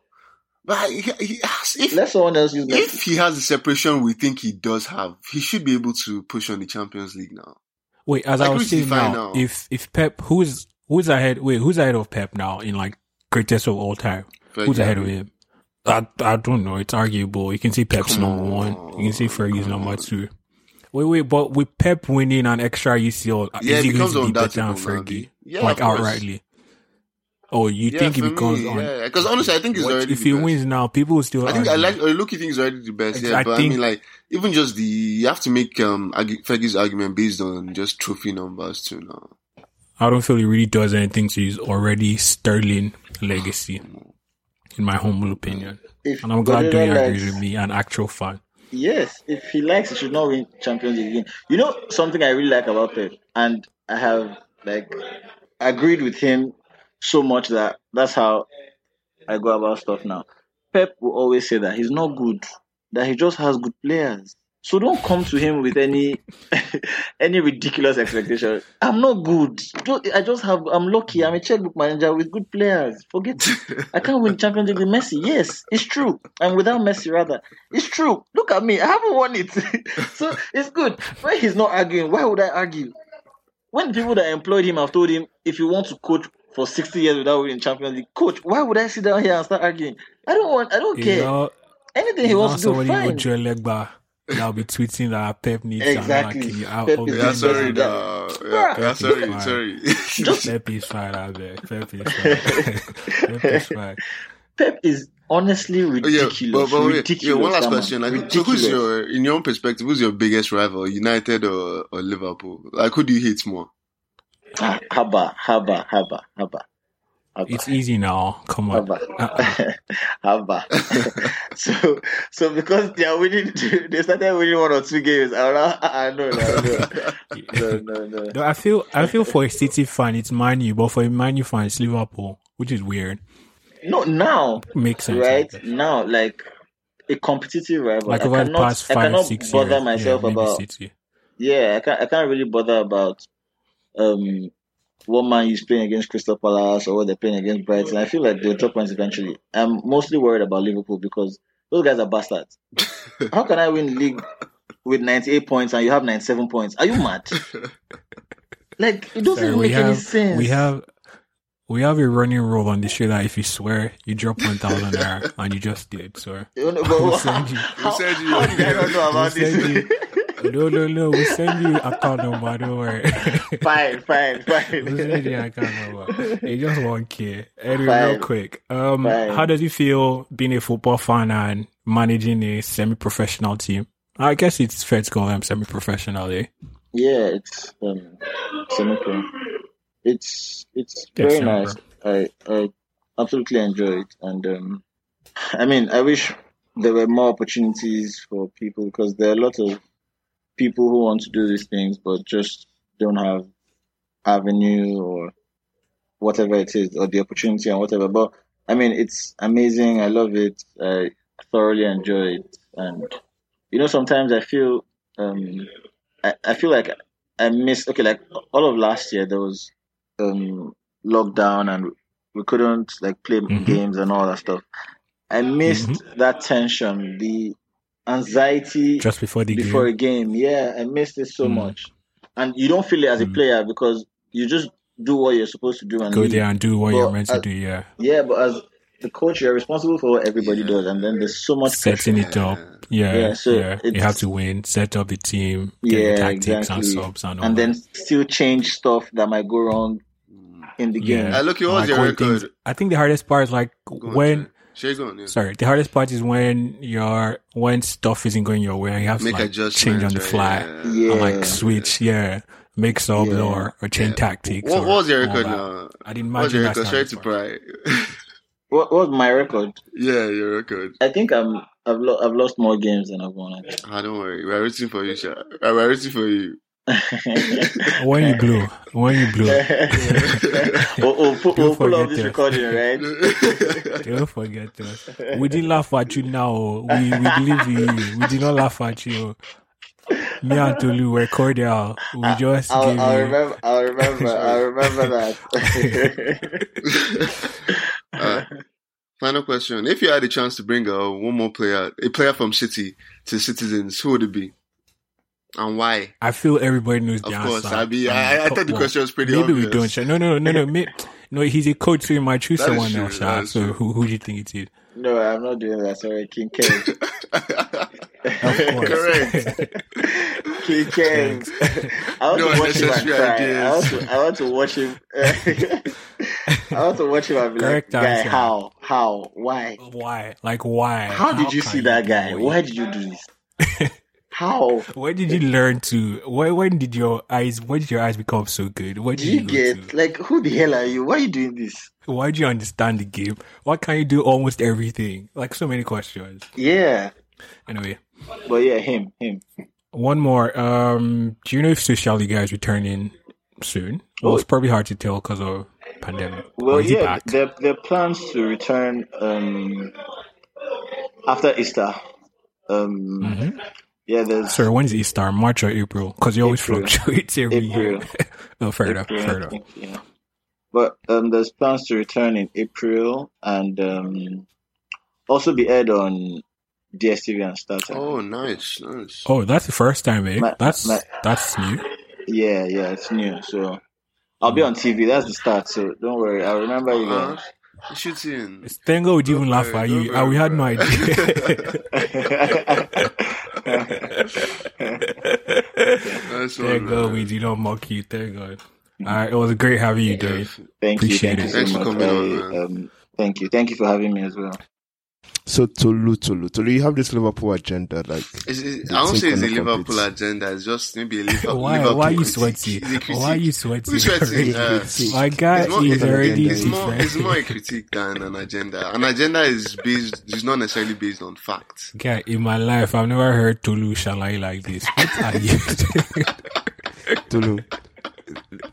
Speaker 3: But he, he has, if
Speaker 4: Let someone else use Messi.
Speaker 3: if he has the separation we think he does have, he should be able to push on the Champions League now.
Speaker 1: Wait, as
Speaker 3: Like,
Speaker 1: I was saying now,
Speaker 3: final?
Speaker 1: if if Pep, who's who's ahead? Wait, who's ahead of Pep now in like greatest of all time? Who's ahead of him? I I don't know. It's arguable. You can say Pep's
Speaker 3: Come
Speaker 1: number one. You can say Fergie's
Speaker 3: come
Speaker 1: number
Speaker 3: on.
Speaker 1: two. Wait, wait, but with Pep winning an extra UCL,
Speaker 3: Yeah,
Speaker 1: is he going to be better than Fergie?
Speaker 3: yeah,
Speaker 1: like outrightly. Oh, you
Speaker 3: Yeah,
Speaker 1: think he becomes
Speaker 3: me,
Speaker 1: on?
Speaker 3: yeah. Because honestly, I think he's
Speaker 1: What-
Speaker 3: already
Speaker 1: if
Speaker 3: the
Speaker 1: he
Speaker 3: best.
Speaker 1: wins now, people will still.
Speaker 3: I think I
Speaker 1: argue.
Speaker 3: like or Lucky thinks already the best, yeah.
Speaker 1: I
Speaker 3: but I mean, like even just the you have to make um argu- Fergie's argument based on just trophy numbers too now.
Speaker 1: I don't feel he really does anything to his already sterling legacy, in my humble opinion.
Speaker 4: If
Speaker 1: And I'm glad
Speaker 4: Guardiola
Speaker 1: Doyen agrees with me, an actual fan.
Speaker 4: Yes, if he likes, he should not win Champions League again. You know something I really like about Pep, and I have like agreed with him so much that that's how I go about stuff now. Pep will always say that he's not good, that he just has good players. So don't come to him with any any ridiculous expectation. I'm not good. I just have. I'm lucky. I'm a checkbook manager with good players. Forget it. I can't win Champions League with Messi. Yes, it's true. And without Messi, rather, it's true. Look at me. I haven't won it, so it's good. When he's not arguing, why would I argue? When the people that employed him have told him, if you want to coach for 60 years without winning Champions League, coach. Why would I sit down here and start arguing? I don't want. I don't
Speaker 1: You
Speaker 4: care.
Speaker 1: know,
Speaker 4: anything he wants to do, fine.
Speaker 1: Ojo Legba that'll be tweeting that Pep needs
Speaker 4: Exactly.
Speaker 1: Exactly. Out
Speaker 4: Pep
Speaker 1: of
Speaker 4: is
Speaker 3: Yeah,
Speaker 1: the-
Speaker 3: sorry,
Speaker 4: Yeah.
Speaker 3: nah. Yeah, yeah, sorry,
Speaker 1: Fine.
Speaker 3: sorry.
Speaker 4: Just
Speaker 1: Pep is fine, I bet. Pep is fine. Pep is fine.
Speaker 4: Pep is honestly
Speaker 3: Oh, yeah,
Speaker 4: ridiculous.
Speaker 3: but, but wait,
Speaker 4: ridiculous.
Speaker 3: yeah, one last
Speaker 4: that man.
Speaker 3: question. Like, so
Speaker 4: ridiculous.
Speaker 3: who's your, in your own perspective, who's your biggest rival, United or, or Liverpool? Like, who do you hate more?
Speaker 4: Ah, Haba, Haba, Haba, Haba. Haba.
Speaker 1: It's easy now. Come on.
Speaker 4: Haba.
Speaker 1: Uh-uh.
Speaker 4: Haba. so, so because they are winning, they started winning one or two games. I don't know. I know, no, no, no, no,
Speaker 1: I feel I feel for a City fan it's Man U, but for a Man U fan it's Liverpool, which is weird.
Speaker 4: No, now,
Speaker 1: Makes sense.
Speaker 4: Right
Speaker 1: guess.
Speaker 4: now, like a competitive rival.
Speaker 1: Like
Speaker 4: I
Speaker 1: over the
Speaker 4: cannot,
Speaker 1: past
Speaker 4: I cannot
Speaker 1: six
Speaker 4: bother
Speaker 1: years.
Speaker 4: myself
Speaker 1: yeah,
Speaker 4: about.
Speaker 1: City.
Speaker 4: Yeah, I can't. I can't really bother about um what man is playing against Crystal Palace or what they're playing against Brighton. I feel like they'll drop points eventually. I'm mostly worried about Liverpool because those guys are bastards. How can I win league with 98 points and you have 97 points? Are you mad? Like it doesn't
Speaker 1: Sorry, we
Speaker 4: make any sense.
Speaker 1: we have we have a running rule on the show that if you swear, you drop one thousand naira, and you just did. So
Speaker 4: You know,
Speaker 1: We'll send you-
Speaker 4: how,
Speaker 3: we'll send you-
Speaker 4: how did I not know about
Speaker 1: We'll
Speaker 4: this?
Speaker 1: No, no, no, We'll send you account number. Don't worry.
Speaker 4: fine, fine, fine.
Speaker 1: we send you account number. It just won't care. Anyway,
Speaker 4: Fine.
Speaker 1: real quick. Um,
Speaker 4: Fine.
Speaker 1: how does it feel being a football fan and managing a semi-professional team? I guess it's fair to call them semi-professional. Eh?
Speaker 4: Yeah, it's um semi-pro. It's it's very nice. I I absolutely enjoy it, and um, I mean, I wish there were more opportunities for people because there are a lot of people who want to do these things but just don't have avenue or whatever it is or the opportunity and whatever. But I mean, it's amazing. I love it. I thoroughly enjoy it, and you know, sometimes I feel um, I, I feel like I missed. Okay, like all of last year there was um lockdown and we couldn't like play
Speaker 1: Mhm.
Speaker 4: games and all that stuff. I missed
Speaker 1: Mm-hmm.
Speaker 4: that tension, the anxiety
Speaker 1: Just before the
Speaker 4: before
Speaker 1: game.
Speaker 4: a game. Yeah, I missed it so
Speaker 1: Mm.
Speaker 4: much, and you don't feel it as a
Speaker 1: Mm.
Speaker 4: player because you just do what you're supposed to do and
Speaker 1: Go
Speaker 4: leave.
Speaker 1: there and do what
Speaker 4: But
Speaker 1: you're meant to do. Yeah,
Speaker 4: Yeah, but as the coach, you're responsible for what everybody
Speaker 3: Yeah.
Speaker 4: does, and then there's so much
Speaker 1: setting
Speaker 4: pressure.
Speaker 1: it up. Yeah,
Speaker 4: Yeah,
Speaker 1: yeah.
Speaker 4: so
Speaker 1: you have to win, set up the team, get
Speaker 4: Yeah,
Speaker 1: tactics
Speaker 4: exactly.
Speaker 1: and subs and all
Speaker 4: and then still change stuff that might go wrong in the game.
Speaker 1: Yeah.
Speaker 3: Uh, look, what was
Speaker 1: Like,
Speaker 3: your
Speaker 1: when
Speaker 3: record?
Speaker 1: things- I think the hardest part is like
Speaker 3: Go on,
Speaker 1: when.
Speaker 3: Sorry. Shay, go yeah.
Speaker 1: Sorry, the hardest part is when your when stuff isn't going your way and you have to
Speaker 3: Make
Speaker 1: like change on the fly
Speaker 3: Yeah.
Speaker 4: Yeah.
Speaker 1: and like switch, yeah, make subs
Speaker 4: Yeah.
Speaker 1: or, or change
Speaker 3: Yeah.
Speaker 1: tactics.
Speaker 3: What,
Speaker 1: or
Speaker 3: what was your record now?
Speaker 1: I didn't
Speaker 3: What was your
Speaker 1: that's
Speaker 3: record?
Speaker 1: the
Speaker 3: Sorry to
Speaker 1: hardest
Speaker 4: What, what was my record?
Speaker 3: yeah, your record.
Speaker 4: I think I'm I've lo- I've lost more games than I've won. I think.
Speaker 3: Ah, don't worry. We're rooting for you, Sha. We're rooting for you.
Speaker 1: When you blew, when you blew,
Speaker 4: we'll, we'll, pull- we'll pull
Speaker 1: forget
Speaker 4: off this
Speaker 1: that.
Speaker 4: recording, right?
Speaker 1: don't forget us. We didn't laugh at you now. We we believe in you. We did not laugh at you. Me and Tolu were cordial. We just
Speaker 4: I'll,
Speaker 1: gave
Speaker 4: I'll
Speaker 1: you.
Speaker 4: remember. I'll remember. I'll remember that.
Speaker 3: Uh, final question. If you had a chance to bring uh, one more player, a player from City to Citizens, who would it be? And why?
Speaker 1: I feel everybody knows the
Speaker 3: Of
Speaker 1: answer.
Speaker 3: course, I mean,
Speaker 1: Um,
Speaker 3: I, I thought the
Speaker 1: well,
Speaker 3: question was pretty obvious.
Speaker 1: Maybe
Speaker 3: obvious.
Speaker 1: we don't. Sha. No, no, no, no. May, no, he's a coach, so he might choose
Speaker 3: That is
Speaker 1: someone
Speaker 3: true,
Speaker 1: else. Sha. So
Speaker 3: true.
Speaker 1: who who do you think it is?
Speaker 4: no, I'm not doing that. Sorry, King Kane.
Speaker 1: Of course.
Speaker 3: Correct.
Speaker 4: King Kane. I want
Speaker 3: No
Speaker 4: to watch him and
Speaker 3: unnecessary
Speaker 4: cry. I want to. I want to watch him. I want to watch him and be
Speaker 1: Correct
Speaker 4: like, guy, how, how, why?
Speaker 1: why? Like why?
Speaker 4: How did you
Speaker 1: can
Speaker 4: see that guy? Why did you do this? How?
Speaker 1: When did you learn to? When, when did your eyes? When did your eyes become so good? What did you,
Speaker 4: you get
Speaker 1: to?
Speaker 4: like who the hell are you? Why are you doing this?
Speaker 1: Why do you understand the game? Why can't you do almost everything? Like so many questions.
Speaker 4: Yeah,
Speaker 1: Anyway,
Speaker 4: but yeah, him, him.
Speaker 1: one more. Um, do you know if Social Liga is returning soon? Well,
Speaker 4: Oh.
Speaker 1: it's probably hard to tell because of pandemic.
Speaker 4: Well, yeah, there there plans to return um after Easter. Um,
Speaker 1: Mhm.
Speaker 4: Yeah, there's
Speaker 1: Sorry, when is Easter? March or April? Because you always
Speaker 4: April.
Speaker 1: fluctuate every year.
Speaker 4: April.
Speaker 1: oh, fair enough. Fair enough.
Speaker 4: think, yeah. But um, there's plans to return in April and um, also be aired on DSTV and Star Time.
Speaker 3: oh, nice, nice.
Speaker 1: Oh, that's the first time, eh?
Speaker 4: My-
Speaker 1: that's
Speaker 4: my-
Speaker 1: that's new.
Speaker 4: Yeah, yeah, it's new. So I'll be on TV. That's the start. So don't worry. I'll remember you
Speaker 3: Uh,
Speaker 4: guys.
Speaker 3: Shooting.
Speaker 1: Stengo would even
Speaker 3: Don't
Speaker 1: laugh at
Speaker 3: don't
Speaker 1: you. And we had no idea.
Speaker 3: Nice
Speaker 1: there you
Speaker 3: one,
Speaker 1: go.
Speaker 3: man.
Speaker 1: We do not mock you. There you go. All right. It was a great having you, Dave.
Speaker 4: Thank you.
Speaker 1: Appreciate
Speaker 4: Thank you
Speaker 1: it.
Speaker 4: so
Speaker 3: Thanks for
Speaker 4: much.
Speaker 3: coming on,
Speaker 4: I,
Speaker 3: man.
Speaker 4: um, thank you. Thank you for having me as well.
Speaker 2: So Tolu, Tolu, Tolu, you have this Liverpool agenda, like
Speaker 3: It's, it, I won't
Speaker 2: team
Speaker 3: say it's a Liverpool
Speaker 2: compete.
Speaker 3: agenda. It's just maybe a Liverpool.
Speaker 1: Why,
Speaker 3: Liverpool
Speaker 1: why are you
Speaker 3: critique.
Speaker 1: sweating?
Speaker 3: It's a critique.
Speaker 1: Why are you sweating?
Speaker 3: Who's sweating?
Speaker 1: already?
Speaker 3: Uh,
Speaker 1: My guy
Speaker 3: it's more,
Speaker 1: is
Speaker 3: it's,
Speaker 1: already
Speaker 3: it's more, it's more a critique than an agenda. An agenda is based, is not necessarily based on facts.
Speaker 1: Guy, in my life, I've never heard Tolu Shalai like this. What are you?
Speaker 2: Tolu.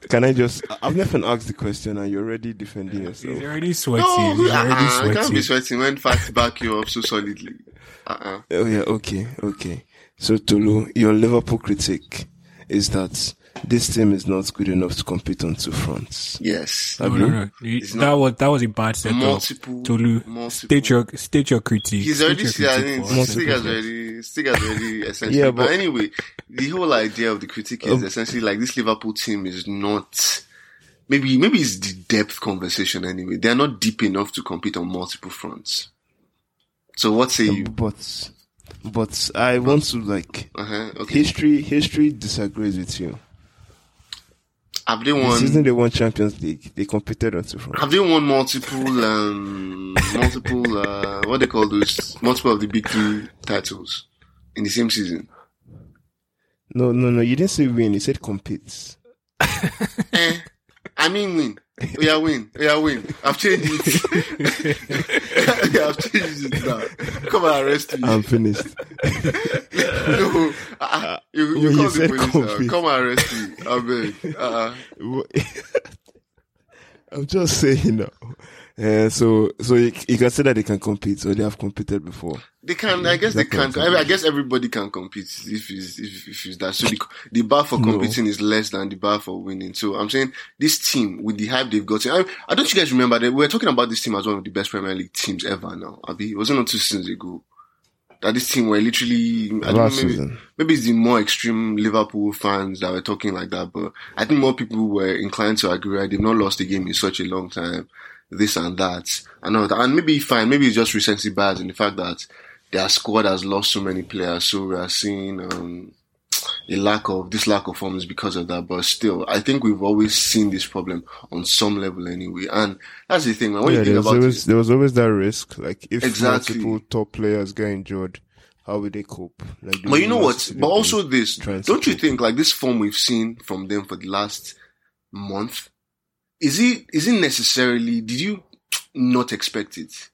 Speaker 2: Can I just? I've never asked the question, and you're already defending yourself.
Speaker 1: He's
Speaker 2: yourself.
Speaker 1: already sweating.
Speaker 3: No,
Speaker 1: He's
Speaker 3: uh,
Speaker 1: already
Speaker 3: you can't be
Speaker 1: sweating.
Speaker 3: sweating when facts back you up so solidly. Uh-uh.
Speaker 2: Oh yeah, okay, okay. So Tolu, your Liverpool critique is that this team is not good enough to compete on two fronts.
Speaker 3: Yes.
Speaker 1: No, no, no.
Speaker 3: It's
Speaker 1: That
Speaker 3: not-
Speaker 1: was that was a bad setup.
Speaker 3: Multiple,
Speaker 1: Tolu,
Speaker 3: multiple.
Speaker 1: state your state your critique.
Speaker 3: He's already
Speaker 1: your
Speaker 3: see, I
Speaker 1: critique
Speaker 3: mean,
Speaker 1: for us.
Speaker 3: Stig has already, Stig has already essentially.
Speaker 2: Yeah,
Speaker 3: but,
Speaker 2: but-
Speaker 3: anyway, the whole idea of the critique is
Speaker 2: Um,
Speaker 3: essentially like this Liverpool team is not. Maybe maybe it's the depth conversation anyway. They're not deep enough to compete on multiple fronts. So what say you?
Speaker 2: But, but I want to like
Speaker 3: Uh-huh. Okay.
Speaker 2: history. History disagrees with you.
Speaker 3: Have they
Speaker 2: The season
Speaker 3: won?
Speaker 2: they won Champions League, they competed on two fronts.
Speaker 3: Have they won multiple um multiple uh what they call those multiple of the big three titles in the same season?
Speaker 2: No, no, no. You didn't say win. You said compete.
Speaker 3: Eh, I mean win. Oh are win. We are win. I've changed it. yeah, I've changed it now. Come and arrest me.
Speaker 2: I'm finished.
Speaker 3: no, uh, you, you call the police now. Come and arrest me. I beg. Uh,
Speaker 2: I'm just saying now. Uh, so, so you, you can say that they can compete, or they have competed before.
Speaker 3: they can. I guess they can. I, mean, I guess everybody can compete if it's if, if it's that. So the, the bar for
Speaker 2: No.
Speaker 3: competing is less than the bar for winning. So I'm saying this team with the hype they've gotten. I, I don't you guys remember that we were talking about this team as one of the best Premier League teams ever. Now, Abi, it wasn't not two seasons ago that this team were literally. I don't know, maybe,
Speaker 2: season.
Speaker 3: maybe it's the more extreme Liverpool fans that were talking like that, but I think more people were inclined to agree. Right? They've not lost a game in such a long time. This and that, and all that, and maybe fine. Maybe it's just recency bias in the fact that their squad has lost so many players, so we are seeing um, a lack of this lack of form is because of that. But still, I think we've always seen this problem on some level anyway, and that's the thing. Man. When
Speaker 2: yeah,
Speaker 3: you think about
Speaker 2: always
Speaker 3: it,
Speaker 2: there was always that risk. Like if
Speaker 3: Exactly.
Speaker 2: multiple top players get injured, how will they cope? Like,
Speaker 3: But you know what? But also this, don't you think like this form we've seen from them for the last month, is it is it necessarily? Did you not expect it?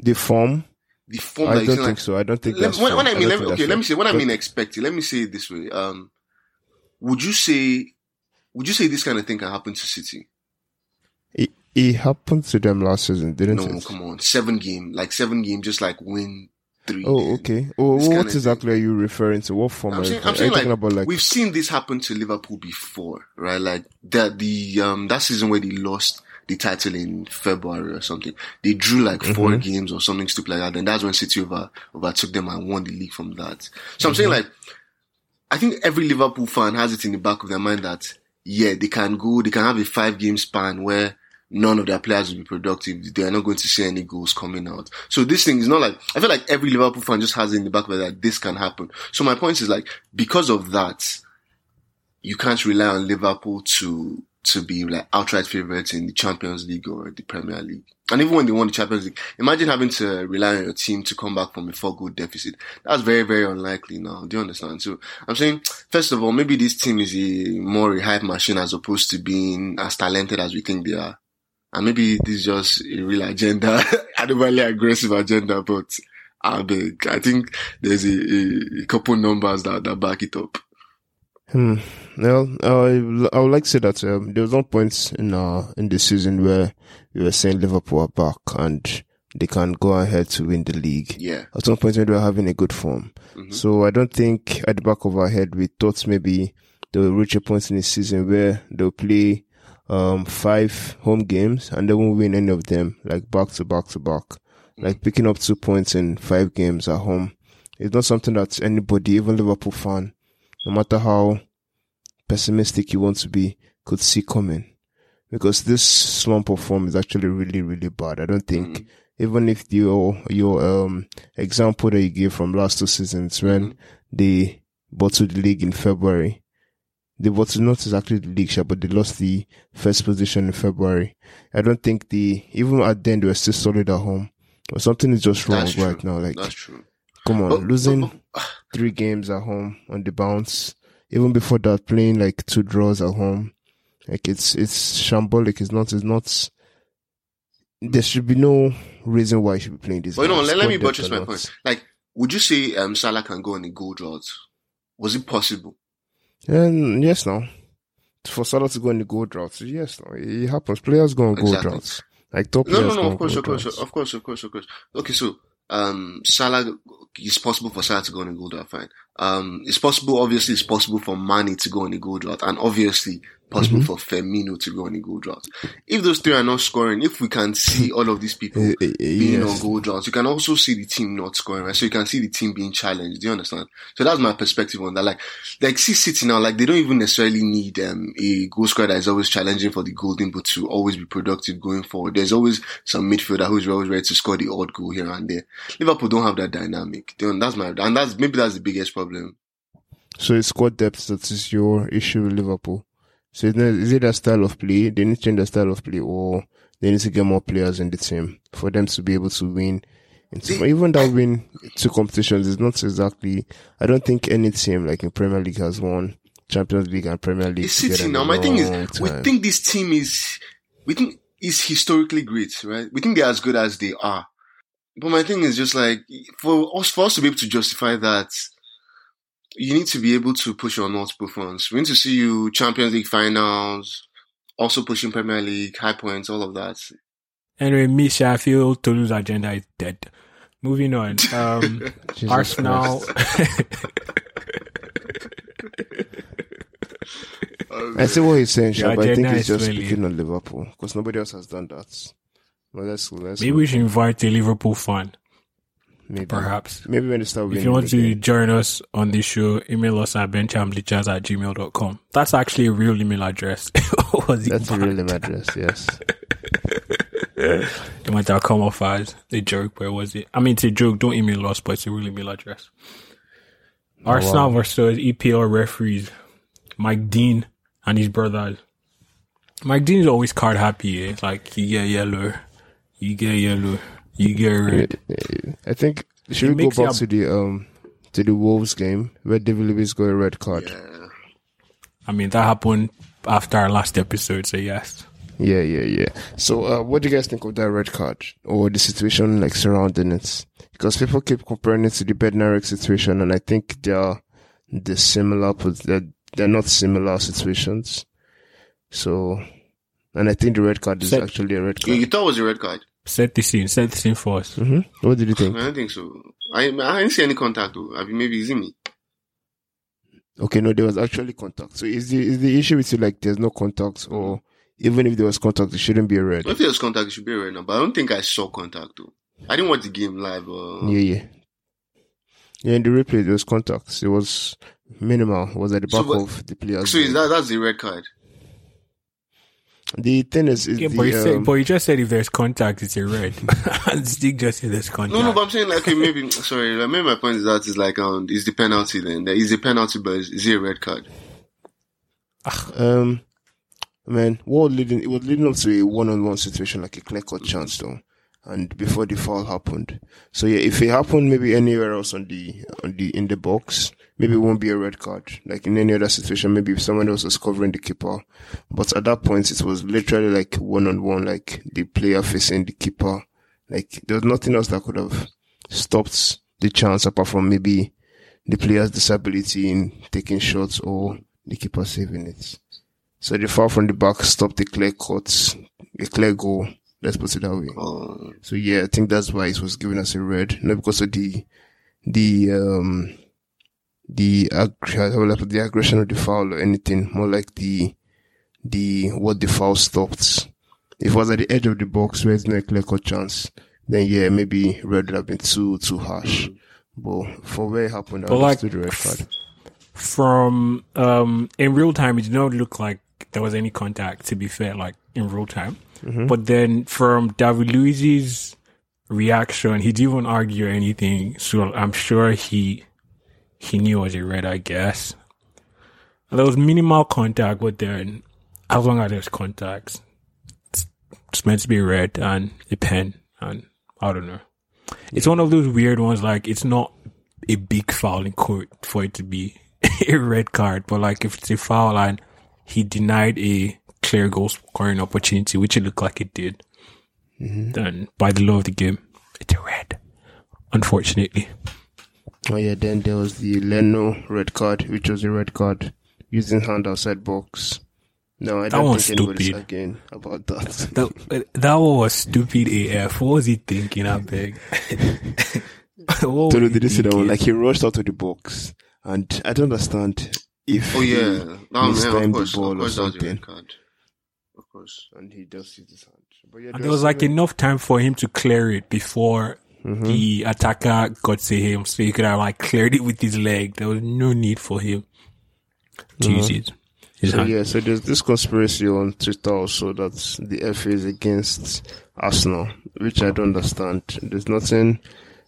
Speaker 2: the form?
Speaker 3: The form
Speaker 2: I don't think
Speaker 3: like,
Speaker 2: so. I don't think
Speaker 3: let-
Speaker 2: that's
Speaker 3: when, when. I mean,
Speaker 2: don't
Speaker 3: let me, okay, let me say when I mean expect it. Let me say it this way. Um, would you say, would you say this kind of thing can happen to City?
Speaker 2: it, it happened to them last season, didn't
Speaker 3: No,
Speaker 2: it?
Speaker 3: come on, seven game, like seven game, just like win three.
Speaker 2: Oh, okay. Oh, what exactly are you referring to? What form
Speaker 3: I'm
Speaker 2: are you
Speaker 3: saying, I'm saying
Speaker 2: are talking
Speaker 3: like,
Speaker 2: about? Like
Speaker 3: we've seen this happen to Liverpool before, right? Like that the um that season where they lost the title in February or something. They drew like 4
Speaker 2: Mm-hmm.
Speaker 3: games or something stupid like that. And that's when City over overtook them and won the league from that. So I'm
Speaker 2: Mm-hmm.
Speaker 3: saying like I think every Liverpool fan has it in the back of their mind that yeah, they can go, they can have a five game span where none of their players will be productive. They are not going to see any goals coming out. So this thing is not like, I feel like every Liverpool fan just has in the back of their that this can happen. So my point is like, because of that, you can't rely on Liverpool to, to be like outright favorites in the Champions League or the Premier League. And even when they won the Champions League, imagine having to rely on your team to come back from a four goal deficit. That's very, very unlikely now. Do you understand? So I'm saying, first of all, maybe this team is a more a hype machine as opposed to being as talented as we think they are. And maybe this is just a real agenda, an overly aggressive agenda, but I beg, I think there's a, a, couple numbers that, that back it up.
Speaker 2: Hmm. Well, I I would like to say that um, there was one point in uh in the season where we were saying Liverpool are back and they can go ahead to win the league.
Speaker 3: Yeah.
Speaker 2: At some point when they were having a good form.
Speaker 3: Mhm.
Speaker 2: So I don't think at the back of our head we thought maybe they will reach a point in the season where they'll play um five home games and they won't win any of them like back to back to back. Like picking up two points in five games at home. It's not something that anybody, even Liverpool fan, no matter how pessimistic you want to be, could see coming. because this slump of form is actually really, really bad. I don't think, even if your, your, um, example that you gave from last two seasons when they bottled the league in February, they bottled not exactly the league, but they lost the first position in February. I don't think the, even at then they were still solid at home. But something is just wrong
Speaker 3: That's true.
Speaker 2: right now. Like,
Speaker 3: That's true.
Speaker 2: come on,
Speaker 3: But-
Speaker 2: losing
Speaker 3: but- but-
Speaker 2: three games at home on the bounce. Even before that, playing like two draws at home. Like it's it's shambolic. It's not. It's not. There should be no reason why you should be playing this.
Speaker 3: But you know, let, let me buttress my
Speaker 2: not.
Speaker 3: point. Like, would you say um, Salah can go on a goal drought? Was it possible?
Speaker 2: And yes, now for Salah to go in the gold droughts, yes, now it happens. Players go on
Speaker 3: Exactly.
Speaker 2: droughts. Like top
Speaker 3: No,
Speaker 2: players
Speaker 3: no, no.
Speaker 2: on
Speaker 3: Of course, of course, of course, of course, of course. Okay, so um, Salah, it's possible for Salah to go on a gold drought. Fine. Um, it's possible. Obviously, it's possible for Mané to go on a gold drought, and obviously possible
Speaker 2: Mm-hmm.
Speaker 3: for Firmino to go on a goal drought. If those three are not scoring, if we can see all of these people
Speaker 2: eh, eh,
Speaker 3: being
Speaker 2: yes.
Speaker 3: on goal droughts, you can also see the team not scoring, right? So you can see the team being challenged. Do you understand? So that's my perspective on that. Like, like see City now, like they don't even necessarily need um, a goal scorer that is always challenging for the golden boot to always be productive going forward. There's always some midfielder who's always ready to score the odd goal here and there. Liverpool don't have that dynamic. That's my and that's maybe that's the biggest problem.
Speaker 2: So it's squad depth that is your issue with Liverpool. So is it a style of play? They need to change their style of play, or they need to get more players in the team for them to be able to win. Into, even that win two competitions is not exactly. I don't think any team like in Premier League has won Champions League and Premier League.
Speaker 3: City now. My thing is, we think this team is, we think is historically great, right? We think they're as good as they are. But my thing is just like, for us, for us to be able to justify that, you need to be able to push on multiple fronts. We need to see you Champions League finals, also pushing Premier League, high points, all of that.
Speaker 1: Anyway, Misha, I feel Tolu's agenda is dead. Moving on. Um, Arsenal.
Speaker 2: I see what he's saying,
Speaker 1: Your
Speaker 2: but I think
Speaker 1: agenda
Speaker 2: he's just
Speaker 1: really-
Speaker 2: speaking on Liverpool because nobody else has done that. Well, let's let's
Speaker 1: Maybe we should invite a Liverpool fan,
Speaker 2: maybe
Speaker 1: perhaps.
Speaker 2: maybe when they start.
Speaker 1: If you want to
Speaker 2: again.
Speaker 1: join us on this show, email us at benchamblichas at gmail.com. That's actually a real email address. Or was it
Speaker 2: that's a real email address. Yes.
Speaker 1: It might have come off as a joke, where was it? I mean, it's a joke. Don't email us, but it's a real email address. Arsenal versus EPL referees, Mike Dean and his brothers. Mike Dean is always card happy. Eh? Like, you get yellow, you get yellow, you get red.
Speaker 2: I think should we go back to the um to the Wolves game where David Luiz got a red card.
Speaker 3: Yeah.
Speaker 1: I mean, that happened after our last episode, so yes.
Speaker 2: Yeah, yeah, yeah. So, uh, what do you guys think of that red card or the situation like surrounding it? Because people keep comparing it to the Bednarek situation, and I think they're the similar, but they're, they're not similar situations. So, and I think the red card is
Speaker 1: So-
Speaker 2: actually a red
Speaker 3: You,
Speaker 2: card.
Speaker 3: you thought it was a red card?
Speaker 1: Set the scene, set the scene for us.
Speaker 2: hmm What did you think?
Speaker 3: I don't think so. I, I didn't see any contact though. I mean, maybe it's me.
Speaker 2: Okay, no, there was actually contact. So, is the is the issue with you like there's no contact, or even if there was contact, it shouldn't be a red?
Speaker 3: If there was contact, it should be a red now. But I don't think I saw contact though. I didn't watch the game live. Uh,
Speaker 2: Yeah, yeah. Yeah, in the replay, there was contact. It was minimal. It was at the
Speaker 3: So
Speaker 2: back of the player's
Speaker 3: So is that that's the red card?
Speaker 2: The thing is, is
Speaker 1: Yeah,
Speaker 2: the,
Speaker 1: but, you said,
Speaker 2: um,
Speaker 1: but you just said if there's contact, it's a red. and Stig just said there's contact.
Speaker 3: No, no, but I'm saying like okay, maybe sorry. Like, maybe my point is that is like um, is the penalty then? There is a penalty, but is, is it a red card?
Speaker 2: um, man, what leading? It was leading up to a one-on-one situation, like a clear-cut chance, though. And before the foul happened, so yeah, if it happened maybe anywhere else on the on the in the box, maybe it won't be a red card. Like in any other situation, maybe if someone else was covering the keeper, but at that point it was literally like one-on-one, like the player facing the keeper. Like there was nothing else that could have stopped the chance apart from maybe the player's disability in taking shots or the keeper saving it. So the foul from the back stopped the clear cut, a clear goal. Let's put it that way.
Speaker 3: Uh,
Speaker 2: So yeah, I think that's why it was given us a red, not because of the the um the ag- how will I put- the aggression of the foul or anything. More like the the what the foul stopped. If it was at the edge of the box where it's no clear cut chance, then yeah, maybe red would have been too too harsh. But for where it happened, I
Speaker 1: But like-
Speaker 2: understood the red card.
Speaker 1: From um in real time, it did not look like there was any contact. To be fair, like in real time. But then from David Luiz's reaction, he didn't even argue or anything. So I'm sure he he knew it was a red, I guess. There was minimal contact, but then as long as there's contacts, it's, it's meant to be red and a pen, and I don't know. It's one of those weird ones. Like it's not a big foul in court for it to be a red card, but like if it's a foul and he denied a clear goal scoring opportunity, which it looked like it did, mm-hmm. then by the law of the game, it's a red. Unfortunately,
Speaker 2: Oh yeah, then there was the Leno red card, which was a red card using hand outside box. No, I don't
Speaker 1: one's
Speaker 2: think anybody's
Speaker 1: stupid.
Speaker 2: again about that.
Speaker 1: that that one was stupid AF. What was he thinking? I beg. What
Speaker 2: Tolu, did you see that one? Like he rushed out of the box, and I don't understand if
Speaker 3: Oh yeah,
Speaker 2: he
Speaker 3: no,
Speaker 2: mistimed
Speaker 3: of course,
Speaker 2: the ball
Speaker 3: of
Speaker 2: or
Speaker 3: course that was a
Speaker 2: something,
Speaker 3: red card. Of course.
Speaker 2: and he just used his hand. But yeah,
Speaker 1: And there was like enough time for him to clear it before
Speaker 2: Mm-hmm.
Speaker 1: the attacker got to him, so he could have like cleared it with his leg. There was no need for him to use it. His
Speaker 2: So
Speaker 1: hand.
Speaker 2: yeah, so there's this conspiracy on Twitter also that the FA is against Arsenal, which I don't understand. There's nothing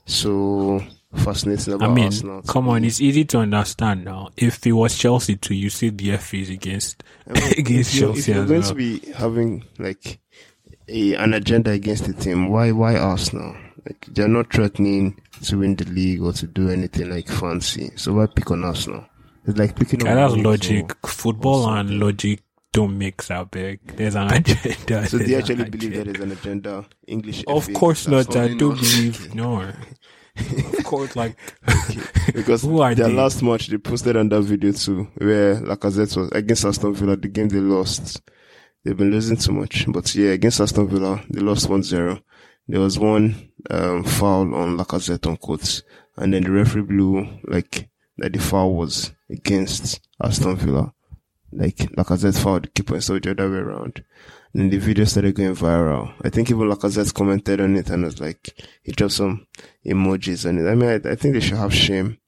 Speaker 2: so fascinating about
Speaker 1: I mean,
Speaker 2: Arsenal.
Speaker 1: come on, it's easy to understand now. If it was Chelsea too, you see the FA is against
Speaker 2: I mean,
Speaker 1: against
Speaker 2: if you're, if
Speaker 1: Chelsea
Speaker 2: you're going
Speaker 1: well.
Speaker 2: to be having like a, an agenda against the team, why why Arsenal? Like they're not threatening to win the league or to do anything like fancy. So why pick on Arsenal? It's like picking
Speaker 1: Yeah,
Speaker 2: on
Speaker 1: that's logic.
Speaker 2: or-
Speaker 1: Football
Speaker 2: or
Speaker 1: and logic don't mix out big. There's an agenda.
Speaker 2: So they actually believe
Speaker 1: agenda.
Speaker 2: there's an agenda. English.
Speaker 1: Of
Speaker 2: FA,
Speaker 1: course not. I don't
Speaker 3: not.
Speaker 1: believe. No. of course, like
Speaker 2: because
Speaker 1: Who are
Speaker 2: their
Speaker 1: they?
Speaker 2: last match they posted on that video too, where Lacazette was against Aston Villa, the game they lost. They've been losing too much, but yeah, against Aston Villa, they lost 1-0. There was one um, foul on Lacazette on quotes, and then the referee blew like that the foul was against Aston Villa, like Lacazette fouled the keeper instead of the other way around. And then the video started going viral. I think even Lacazette commented on it and was like, he dropped some emojis on it. I mean, I, I think they should have shame.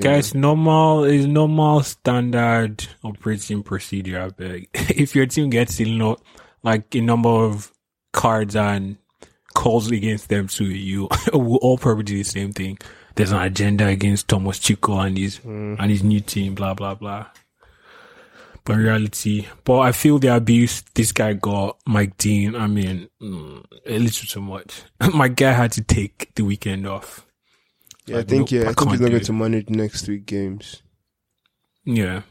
Speaker 1: Guys, normal is normal standard operating procedure. I beg. if your team gets a lot, like a number of cards and calls against them, too, you will all probably do the same thing. There's an agenda against Thomas Chico and his and his new team. Blah blah blah. But in reality, but I feel the abuse this guy got, Mike Dean. I mean, mm, a little too much. My guy had to take the weekend off.
Speaker 2: yeah, I think
Speaker 1: nope,
Speaker 2: yeah,
Speaker 1: I
Speaker 2: I think he's not going to manage next week games.
Speaker 1: Yeah,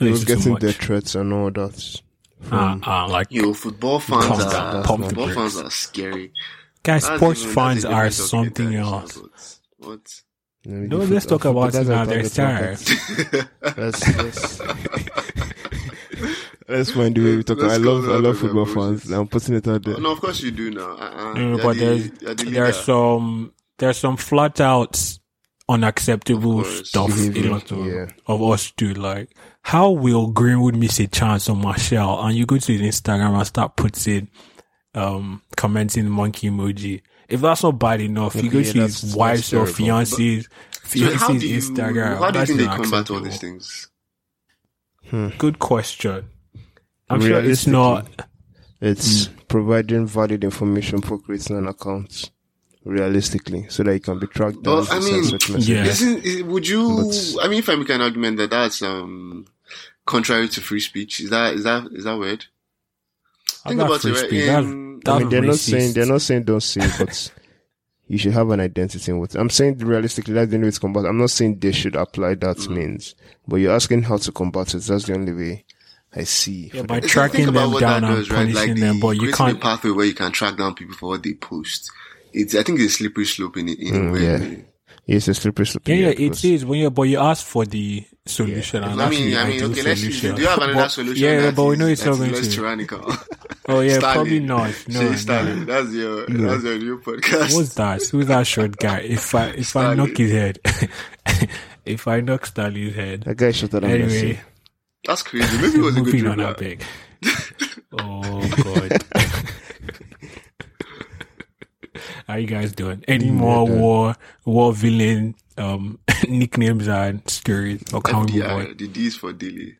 Speaker 2: He was getting death threats and all that.
Speaker 1: Ah,
Speaker 2: From,
Speaker 1: ah, like
Speaker 3: Yo, football fans
Speaker 1: Pump
Speaker 3: are
Speaker 1: the- pump
Speaker 3: football
Speaker 1: brakes.
Speaker 3: fans are scary.
Speaker 1: guys,
Speaker 3: That's
Speaker 1: sports
Speaker 3: even-
Speaker 1: fans are something else.
Speaker 3: but What?
Speaker 2: you know,
Speaker 1: No, let's talk about
Speaker 2: football
Speaker 1: it now. They're
Speaker 2: are. Let's, let's, let's find the way we talk.
Speaker 3: Let's
Speaker 2: I love, I love football fans. I'm putting it out there.
Speaker 3: no, of course you do now. Uh-uh.
Speaker 1: No, but
Speaker 3: the-
Speaker 1: there's
Speaker 3: the
Speaker 1: there's some there's some flat out unacceptable stuff
Speaker 2: Behavior,
Speaker 1: a lot of,
Speaker 2: yeah.
Speaker 1: of us do. Like, how will Greenwood miss a chance on Martial? And you go to his Instagram and start putting um commenting monkey emoji. If that's not bad enough, you go
Speaker 2: yeah,
Speaker 1: to
Speaker 2: that's-
Speaker 1: his wife's or
Speaker 2: terrible.
Speaker 1: fiance's
Speaker 3: So how
Speaker 1: fiance's
Speaker 3: you,
Speaker 1: Instagram.
Speaker 3: how do you
Speaker 1: That's
Speaker 3: think they
Speaker 1: not
Speaker 3: combat all these things?
Speaker 1: Good question. I'm sure it's not.
Speaker 2: It's
Speaker 1: Hmm.
Speaker 2: providing valid information for creating an account realistically so that it can be tracked down.
Speaker 3: But, I mean,
Speaker 2: such.
Speaker 1: Yeah.
Speaker 3: Isn't would you?
Speaker 2: But-
Speaker 3: I mean, if I make an argument that that's um contrary to free speech, is that is that is that weird? Think about
Speaker 1: free
Speaker 3: it, right?
Speaker 1: speech. That's,
Speaker 3: In-
Speaker 1: that's
Speaker 2: I mean, they're not saying they're not saying don't say, but you should have an identity in what I'm saying. Realistically, that's the only way to combat. I'm not saying they should apply that
Speaker 3: Mm.
Speaker 2: means, but you're asking how to combat it. That's the only way I see.
Speaker 1: Yeah, by tracking them down
Speaker 3: that
Speaker 1: and
Speaker 3: does, right?
Speaker 1: punishing
Speaker 3: Like
Speaker 1: them,
Speaker 3: the,
Speaker 1: but you can't.
Speaker 3: a pathway where you can track down people for what they post. It's I think it's a slippery slope in, in
Speaker 2: Mm,
Speaker 3: way.
Speaker 2: yeah. It's a slippery slope.
Speaker 1: Yeah, yeah, it is. When you but you ask for the solution, and
Speaker 3: I mean,
Speaker 1: the
Speaker 3: I mean,
Speaker 1: ideal
Speaker 3: okay, let's see.
Speaker 1: solution.
Speaker 3: Do you have another
Speaker 1: But-
Speaker 3: solution?
Speaker 1: Yeah,
Speaker 3: that
Speaker 1: but we know it's
Speaker 3: that
Speaker 1: not going
Speaker 3: less
Speaker 1: to.
Speaker 3: tyrannical.
Speaker 1: Oh yeah,
Speaker 3: Stalin.
Speaker 1: probably not. No,
Speaker 3: Say
Speaker 1: no.
Speaker 3: Stalin. That's your that's your new podcast.
Speaker 1: What's that? Who's that short guy? If I if I knock his head, if I knock Stalin's head.
Speaker 2: That guy shot at him.
Speaker 1: Anyway,
Speaker 3: That's crazy. Maybe it was a good
Speaker 1: moving on that big. Oh god. How you guys doing? Any more
Speaker 2: done.
Speaker 1: war war villain um nicknames and stories? Or can we move
Speaker 3: FDR.
Speaker 1: on?
Speaker 3: The D is for Dilly.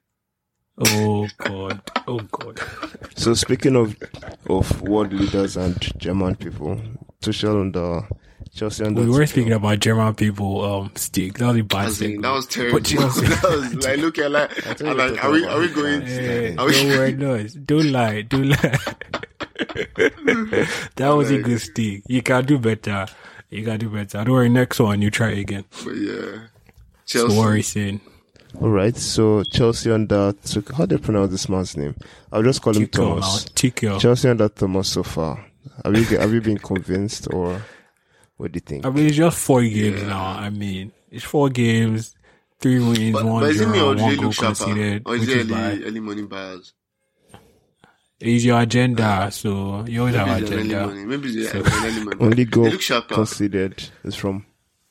Speaker 1: Oh god. Oh god.
Speaker 2: So speaking of of world leaders and German people, Tuchel and the Chelsea and
Speaker 1: We
Speaker 2: the
Speaker 1: were speaking about German people. Um, stick. That was a bad thing.
Speaker 3: that was terrible.
Speaker 1: But Chelsea-
Speaker 3: that was like, look at like,
Speaker 2: thought
Speaker 3: I'm like, are we, are we
Speaker 2: his
Speaker 3: going?
Speaker 1: Hey,
Speaker 3: Are we-
Speaker 1: don't worry, no, don't lie, don't lie. that was a good stick. You can do better. You can do better. Don't worry, next one you try again.
Speaker 3: But yeah,
Speaker 1: So
Speaker 3: Chelsea.
Speaker 1: worry, saying
Speaker 2: All right, so Chelsea under took how do you pronounce this man's name? I'll just call him
Speaker 1: Tico now.
Speaker 2: Thomas.
Speaker 1: Tico.
Speaker 2: Chelsea under Thomas so far. Have you have you been convinced or what do you think?
Speaker 1: I mean, it's just four games now. I mean, it's four games, three wins,
Speaker 3: But,
Speaker 1: one
Speaker 3: but is it me
Speaker 1: draw,
Speaker 3: or do
Speaker 1: one
Speaker 3: they
Speaker 1: goal
Speaker 3: look sharper?
Speaker 1: conceded,
Speaker 3: Or is
Speaker 1: which bad.
Speaker 3: early, early morning buyers?
Speaker 1: It's your agenda, so you always have
Speaker 3: Maybe it's early
Speaker 1: agenda.
Speaker 3: morning. Maybe it's
Speaker 1: So-
Speaker 3: early morning.
Speaker 2: Only
Speaker 3: They
Speaker 2: goal
Speaker 3: look sharper.
Speaker 2: conceded is from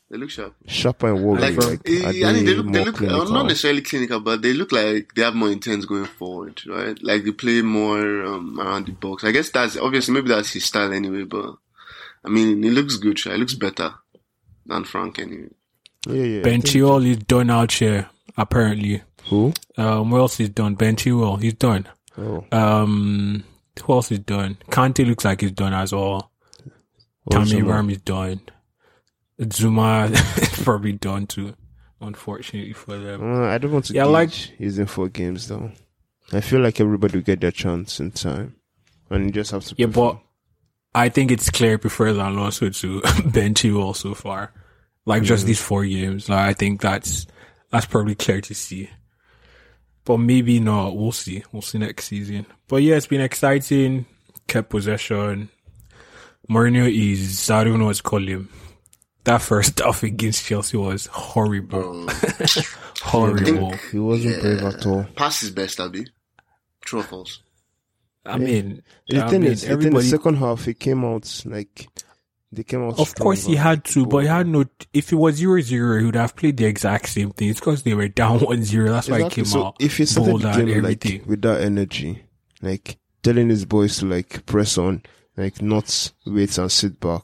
Speaker 3: They look sharp.
Speaker 2: Sharper and Wolves.
Speaker 3: Like,
Speaker 2: Like,
Speaker 3: eh, I think they look, they look uh,
Speaker 2: clinical?
Speaker 3: not necessarily clinical, but they look like they have more intent going forward, right? Like they play more um, around the box. I guess that's obviously maybe that's his style anyway. But I mean, it looks good. It looks better than Frank anyway.
Speaker 2: Yeah, yeah.
Speaker 1: Ben Chilwell is done out here, apparently.
Speaker 2: Who?
Speaker 1: Um, what else is done? Ben Chilwell, he's done.
Speaker 2: Oh,
Speaker 1: Um, who else is done? Kante looks like he's done as well. Tammy Ram is done. Zouma is probably done too, unfortunately for them.
Speaker 2: Uh, I don't want to
Speaker 1: Yeah,
Speaker 2: yeah,
Speaker 1: like-
Speaker 2: like using four games though. I feel like everybody will get their chance in time, and you just have to.
Speaker 1: Yeah,
Speaker 2: perform.
Speaker 1: but I think it's clear prefers Alonso to Ben Chilwell so far. Like just mm. these four games. Like I think that's that's probably clear to see. But maybe not. We'll see. We'll see next season. But yeah, it's been exciting. Kept possession. Mourinho is I don't know what to call him. That first half against Chelsea was horrible. Um, horrible.
Speaker 2: he wasn't brave at all.
Speaker 3: Pass is best, Abby. True or false?
Speaker 1: I mean,
Speaker 2: The
Speaker 1: I
Speaker 2: thing
Speaker 1: mean,
Speaker 2: is, the
Speaker 1: everybody
Speaker 2: is, second half he came out like they came out.
Speaker 1: Of course he had to, but he had no. If it was zero zero, he would have played the exact same thing. It's because they were down one zero. That's why he came
Speaker 2: So
Speaker 1: out.
Speaker 2: if he started the game like with that energy, like telling his boys to like press on, like not wait and sit back,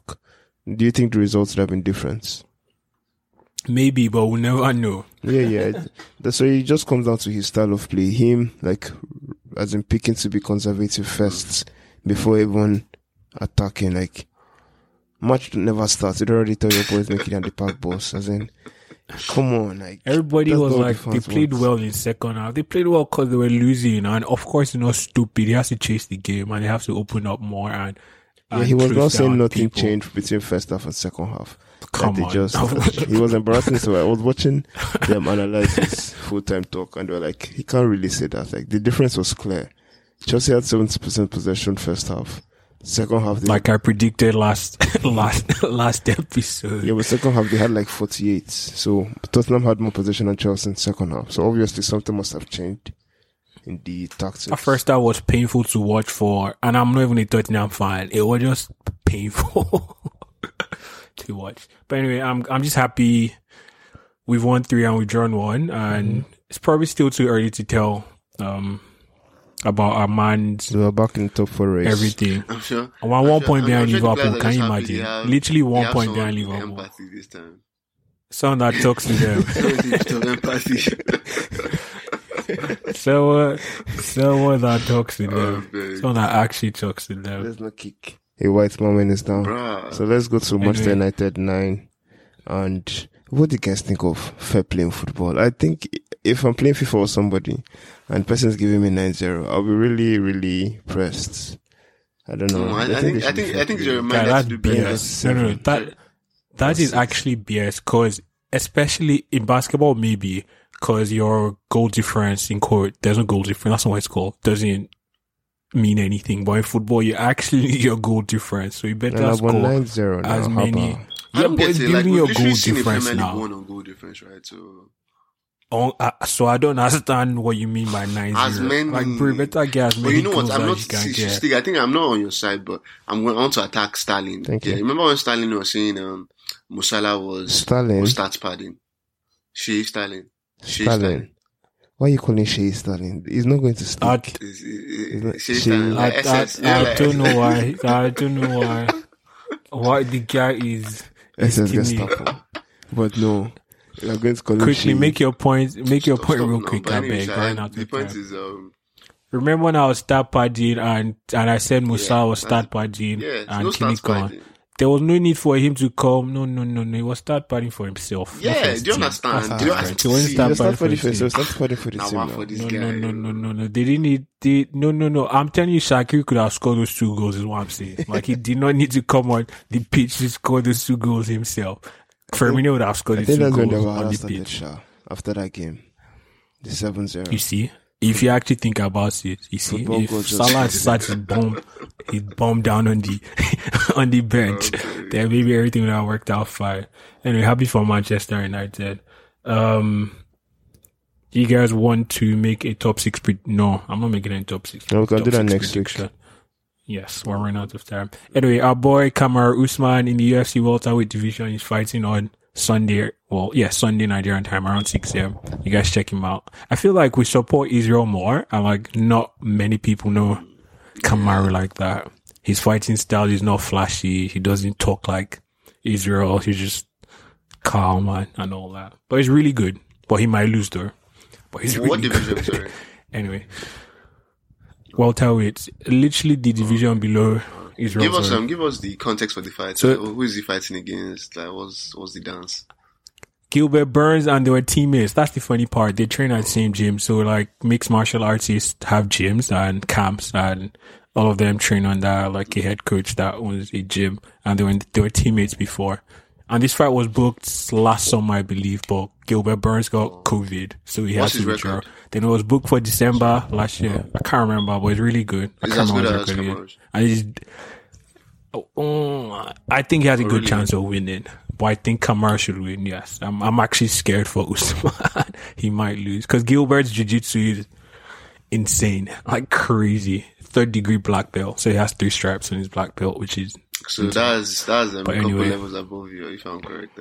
Speaker 2: do you think the results would have been different?
Speaker 1: Maybe, but we'll never know.
Speaker 2: Yeah, yeah. That's so it just comes down to his style of play. Him like as in picking to be conservative first before even attacking. Like match never starts. It already tell your boys making at the park boss. As in, come on, like
Speaker 1: Everybody was like,
Speaker 2: the
Speaker 1: they played
Speaker 2: want.
Speaker 1: well in second half. They played well because they were losing, and of course, you know, stupid. He has to chase the game, and they have to open up more. And,
Speaker 2: Yeah, he was not saying nothing
Speaker 1: people.
Speaker 2: changed between first half and second half.
Speaker 1: Come on.
Speaker 2: just he was embarrassing. So I was watching them analyze his full time talk, and they were like, he can't really say that. Like the difference was clear. Chelsea had seventy percent possession first half. Second half, they
Speaker 1: like I predicted last last last episode.
Speaker 2: Yeah, but second half they had like 48. So Tottenham had more possession than Chelsea in second half. So obviously something must have changed in the tactics.
Speaker 1: At first, that was painful to watch for, and I'm not even a Tottenham fan. It was just painful to watch. But anyway, I'm I'm just happy we've won three and we've drawn one, and it's probably still too early to tell um about our man's
Speaker 2: they were back in the top four race.
Speaker 1: everything.
Speaker 3: I'm sure.
Speaker 1: And we're
Speaker 3: I'm
Speaker 1: one
Speaker 3: sure-
Speaker 1: point
Speaker 3: I'm-
Speaker 1: behind
Speaker 3: I'm sure
Speaker 1: Liverpool. Can you imagine?
Speaker 3: have-
Speaker 1: Literally one point behind
Speaker 3: with
Speaker 1: Liverpool.
Speaker 3: Empathy this time.
Speaker 1: Someone that talks to them.
Speaker 3: Of empathy.
Speaker 1: someone, someone that talks to
Speaker 3: Oh,
Speaker 1: them.
Speaker 3: man.
Speaker 1: Someone that actually talks to them.
Speaker 2: There's no kick. A white moment is down.
Speaker 3: Bruh.
Speaker 2: So let's go to Manchester
Speaker 1: Anyway.
Speaker 2: United 9. And what do you guys think of fair play in football? I think if I'm playing FIFA with somebody and the person's giving me 9-0, I'll be really, really pressed. I don't know.
Speaker 3: No, I, I
Speaker 2: they
Speaker 3: think
Speaker 2: should
Speaker 3: I think I think
Speaker 2: play.
Speaker 3: you're
Speaker 1: Yeah,
Speaker 3: reminded
Speaker 1: that's
Speaker 3: to do.
Speaker 1: BS. No, no, no, that that
Speaker 2: That's
Speaker 1: actually BS. Because especially in basketball, maybe because your goal difference in court, there's no goal difference. That's not what it's called. Doesn't mean anything. But in football, you actually need your goal difference. So you better
Speaker 2: And I
Speaker 1: score
Speaker 2: won 9-0 now.
Speaker 1: as
Speaker 2: how
Speaker 1: many.
Speaker 2: about-
Speaker 3: I
Speaker 1: Yeah,
Speaker 3: don't
Speaker 1: but it's
Speaker 3: it. Like
Speaker 1: giving
Speaker 3: we've
Speaker 1: you a
Speaker 3: literally
Speaker 1: goal difference now.
Speaker 3: one on goal difference, right? So
Speaker 1: Oh, uh, so I don't understand what you mean by nine
Speaker 3: As
Speaker 1: zero.
Speaker 3: many-
Speaker 1: Like, bro, better get as
Speaker 3: But you know what? I'm not.
Speaker 1: you
Speaker 3: See, I think I'm not on your side, but I'm going on to attack Stalin.
Speaker 2: Thank
Speaker 3: yeah,
Speaker 2: you.
Speaker 3: Remember when Stalin was saying um, Mo Salah was
Speaker 2: Stalin?
Speaker 3: was stats padding? Shea Stalin. Shea
Speaker 2: Stalin. Why are you calling Shea Stalin? He's not going to stick.
Speaker 1: I,
Speaker 3: Is- is-
Speaker 2: Isn't it
Speaker 3: Shea
Speaker 2: Shea-
Speaker 3: Stalin.
Speaker 1: I, I,
Speaker 3: SS. Yeah,
Speaker 1: I
Speaker 3: like
Speaker 1: don't know why. I don't know why. Why the guy is. is
Speaker 2: SS. Gestapo. But no, You're going to call
Speaker 1: Quickly
Speaker 2: Shay.
Speaker 1: make your point. Make your
Speaker 3: Stop-
Speaker 1: point
Speaker 3: stop
Speaker 1: real
Speaker 3: now.
Speaker 1: quick. I beg.
Speaker 3: I-
Speaker 1: Running out
Speaker 3: the point
Speaker 1: time.
Speaker 3: is, um,
Speaker 1: Remember when I was start padding and and I said Musa
Speaker 3: Yeah,
Speaker 1: was start
Speaker 3: that's-
Speaker 1: padding
Speaker 3: yeah,
Speaker 1: and
Speaker 3: no
Speaker 1: Kini
Speaker 3: start
Speaker 1: gone.
Speaker 3: fighting.
Speaker 1: There was no need for him to come. No, no, no, no. He was start padding for himself.
Speaker 3: Yeah, do you understand?
Speaker 1: Ah,
Speaker 3: do you understand?
Speaker 1: He wasn't start
Speaker 2: You're
Speaker 1: padding for
Speaker 2: fighting
Speaker 1: his
Speaker 2: for Start fighting for the team
Speaker 3: one
Speaker 2: now.
Speaker 3: for this
Speaker 1: No, no, no, no, no, no. They didn't need. They, no, no, no. I'm telling you, Shakir could have scored those two goals. Is what I'm saying. Like he did not need to come on the pitch to score those two goals himself. Firmino would have scored the two
Speaker 2: that's when the
Speaker 1: goals on the
Speaker 2: started,
Speaker 1: pitch.
Speaker 2: Sha, after that game. The 7 0.
Speaker 1: You see, if you actually think about it, you see,
Speaker 2: Football
Speaker 1: if Salah started his bomb, he bomb down on the on the bench, then maybe everything would have worked out fine. Anyway, happy for Manchester United. Um, do you guys want to make a top six? Pre- no, I'm not making a top six.
Speaker 2: No, we can do that next week.
Speaker 1: prediction. Yes, we're running out of time. Anyway, our boy Kamaru Usman in the UFC welterweight division is fighting on Sunday. Well, yeah, Sunday Nigerian time around 6 a.m. You guys check him out. I feel like we support Israel more and like not many people know Kamaru like that. His fighting style is not flashy. He doesn't talk like Israel. He's just calm and, and all that. But he's really good. But he might lose though. But he's really
Speaker 3: What
Speaker 1: good.
Speaker 3: division? Sorry.
Speaker 1: Anyway, welterweight, literally the division below Israel.
Speaker 3: Give us
Speaker 1: sorry.
Speaker 3: um, give us the context for the fight.
Speaker 1: So-
Speaker 3: Like, who is he fighting against? Like, what's what's the dance?
Speaker 1: Gilbert Burns and they were teammates. That's the funny part. They train at the same gym. So like mixed martial artists have gyms and camps and all of them train on that, like a head coach that owns a gym and they were, they were teammates before. And this fight was booked last summer, I believe, but Gilbert Burns got COVID. So he
Speaker 3: What's
Speaker 1: had to withdraw.
Speaker 3: record?
Speaker 1: Then it was booked for December last year. I can't remember, but it's really good. I
Speaker 3: Is
Speaker 1: can't
Speaker 3: good
Speaker 1: remember his uh,
Speaker 3: record
Speaker 1: And he's, oh, oh, I think he has a oh, good
Speaker 3: really?
Speaker 1: chance of winning, but I think Kamaru should win. Yes, I'm. I'm actually scared for Usman. he might lose because Gilbert's jiu-jitsu is insane, like crazy. Third degree black belt, so he has three stripes on his black belt, which is
Speaker 3: So that's that's um, a
Speaker 1: But
Speaker 3: couple
Speaker 1: anyway.
Speaker 3: levels above you, if I'm correct.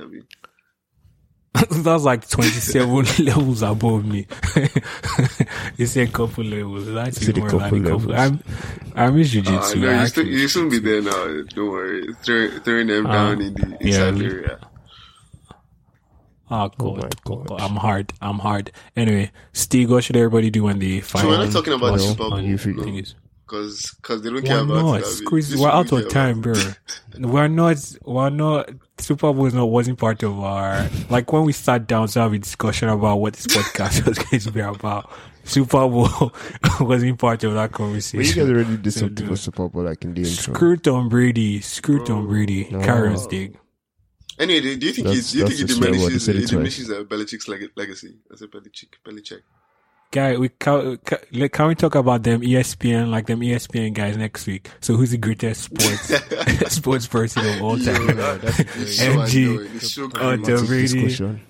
Speaker 1: that's like 27 levels above me. you say a couple levels. That's
Speaker 2: Said a
Speaker 1: more like a
Speaker 2: couple
Speaker 1: couple.
Speaker 2: levels.
Speaker 1: I'm. I'm in
Speaker 3: Uh,
Speaker 1: jiu-jitsu.
Speaker 3: no, you, still,
Speaker 1: actually-
Speaker 3: you soon be there now. Don't worry. Throw, throwing them
Speaker 1: Uh,
Speaker 3: down in the
Speaker 1: yeah.
Speaker 3: inside area.
Speaker 1: Oh god.
Speaker 2: my God.
Speaker 1: I'm hard. I'm hard. Anyway, Steve, what should everybody do when they fight?
Speaker 3: So we're not talking about
Speaker 2: Well,
Speaker 3: the Super Bowl,
Speaker 2: you feel-
Speaker 3: no?
Speaker 1: Things.
Speaker 3: Because cause cause they don't
Speaker 1: Why
Speaker 3: care about
Speaker 1: not?
Speaker 3: it. Abi.
Speaker 1: Squeeze- we're out of time, bro. We're not. We're not. Super Bowl is not wasn't part of our like when we sat down to have a discussion about what this podcast was going to be about. Super Bowl wasn't part of that
Speaker 2: But you
Speaker 1: conversation.
Speaker 2: guys already did
Speaker 1: So
Speaker 2: something for Super Bowl, like in the intro.
Speaker 1: Screw Tom Brady. Screw Tom Brady.
Speaker 2: No.
Speaker 1: Carrier's dig.
Speaker 3: Anyway, do, do you think
Speaker 2: That's-
Speaker 3: it, do you think it
Speaker 2: the. He
Speaker 3: diminishes
Speaker 2: said
Speaker 3: it
Speaker 2: it
Speaker 3: diminishes uh, Belichick's leg- legacy? I said Belichick, Belichick.
Speaker 1: Guy, we can, can, we talk about them ESPN, like them ESPN guys next week? So who's the greatest sports sports person of all time?
Speaker 3: It's so
Speaker 1: MG.
Speaker 3: annoying. It's so crazy.
Speaker 1: Tom Brady.
Speaker 2: discussion.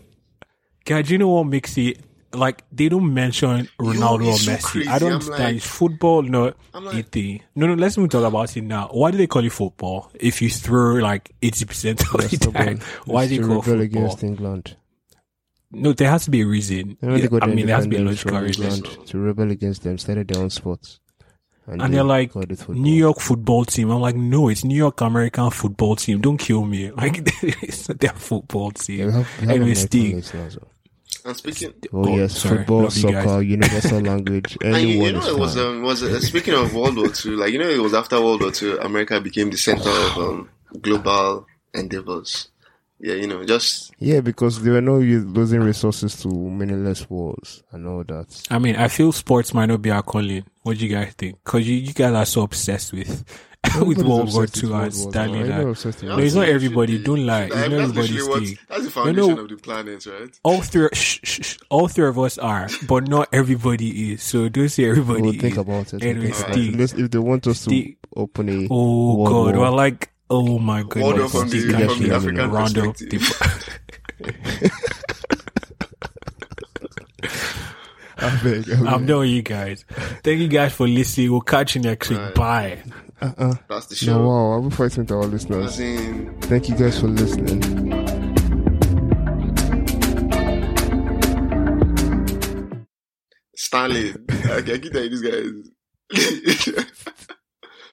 Speaker 1: Guy, do you know what makes it like they don't mention Ronaldo
Speaker 3: it's
Speaker 1: or Messi?
Speaker 3: crazy.
Speaker 1: I don't
Speaker 3: I'm
Speaker 1: understand.
Speaker 3: like-
Speaker 1: it's football, no
Speaker 3: I'm like-
Speaker 1: it thing. No, no. Let's even talk about it now. Why do they call it football? If you throw like eighty percent of the
Speaker 2: That's
Speaker 1: time, why do they call
Speaker 2: rebel
Speaker 1: football?
Speaker 2: against England.
Speaker 1: No, there has to be a reason.
Speaker 2: You know, they got
Speaker 1: I mean, there has to be a logical reason.
Speaker 2: To rebel against them, started their own sports.
Speaker 1: And
Speaker 2: they
Speaker 1: they're like
Speaker 2: called.
Speaker 1: New York football team. I'm like, no, it's New York American football team. Don't kill me. Like it's not their football
Speaker 2: Yeah,
Speaker 1: team.
Speaker 2: we have, we have
Speaker 1: Anyway, Steve.
Speaker 2: leagues now, so.
Speaker 3: And speaking,
Speaker 2: Oh,
Speaker 1: Oh,
Speaker 2: yes,
Speaker 1: sorry.
Speaker 2: football,
Speaker 1: Love you guys.
Speaker 2: soccer, universal language,
Speaker 3: and you, you know, it was um, was uh, speaking of World War Two. Like you know, it was after World War Two, America became the center of um, global endeavors. Yeah, you know, just
Speaker 2: Yeah, because they were no losing resources to meaningless wars and all that.
Speaker 1: I mean, I feel sports might not be our calling. What do you guys think? Because you, you guys are so obsessed with with World War
Speaker 2: obsessed
Speaker 1: Two and
Speaker 2: War
Speaker 1: Stalin.
Speaker 2: Two.
Speaker 1: And-
Speaker 2: obsessed
Speaker 1: No, it's not
Speaker 2: World War
Speaker 1: everybody. Don't lie. It's not everybody's
Speaker 3: what
Speaker 1: thing.
Speaker 3: that's the
Speaker 1: No,
Speaker 3: foundation
Speaker 1: no.
Speaker 3: of the planet, right?
Speaker 1: All three, shh, shh, shh, all three of us are, but not everybody is. So don't say everybody
Speaker 2: We'll
Speaker 1: is.
Speaker 2: think about it.
Speaker 1: Anyway,
Speaker 2: We'll think about
Speaker 1: Steve.
Speaker 2: it. Let's- If they want us
Speaker 1: Steve.
Speaker 2: to open a
Speaker 1: Oh
Speaker 2: World
Speaker 1: God!
Speaker 2: War,
Speaker 1: Well, like, oh my
Speaker 3: World
Speaker 1: goodness!
Speaker 3: War from the,
Speaker 1: Steve
Speaker 3: from the African
Speaker 1: Rondo.
Speaker 2: I beg, I
Speaker 1: I'm done with you guys. Thank you guys for listening. We'll catch you next week.
Speaker 3: Right.
Speaker 1: Bye. Uh-uh.
Speaker 3: That's the
Speaker 2: No,
Speaker 3: show.
Speaker 2: wow, I'll be fighting to our listeners. Thank you guys for listening.
Speaker 3: Stanley. I, I keep telling you, this guy is.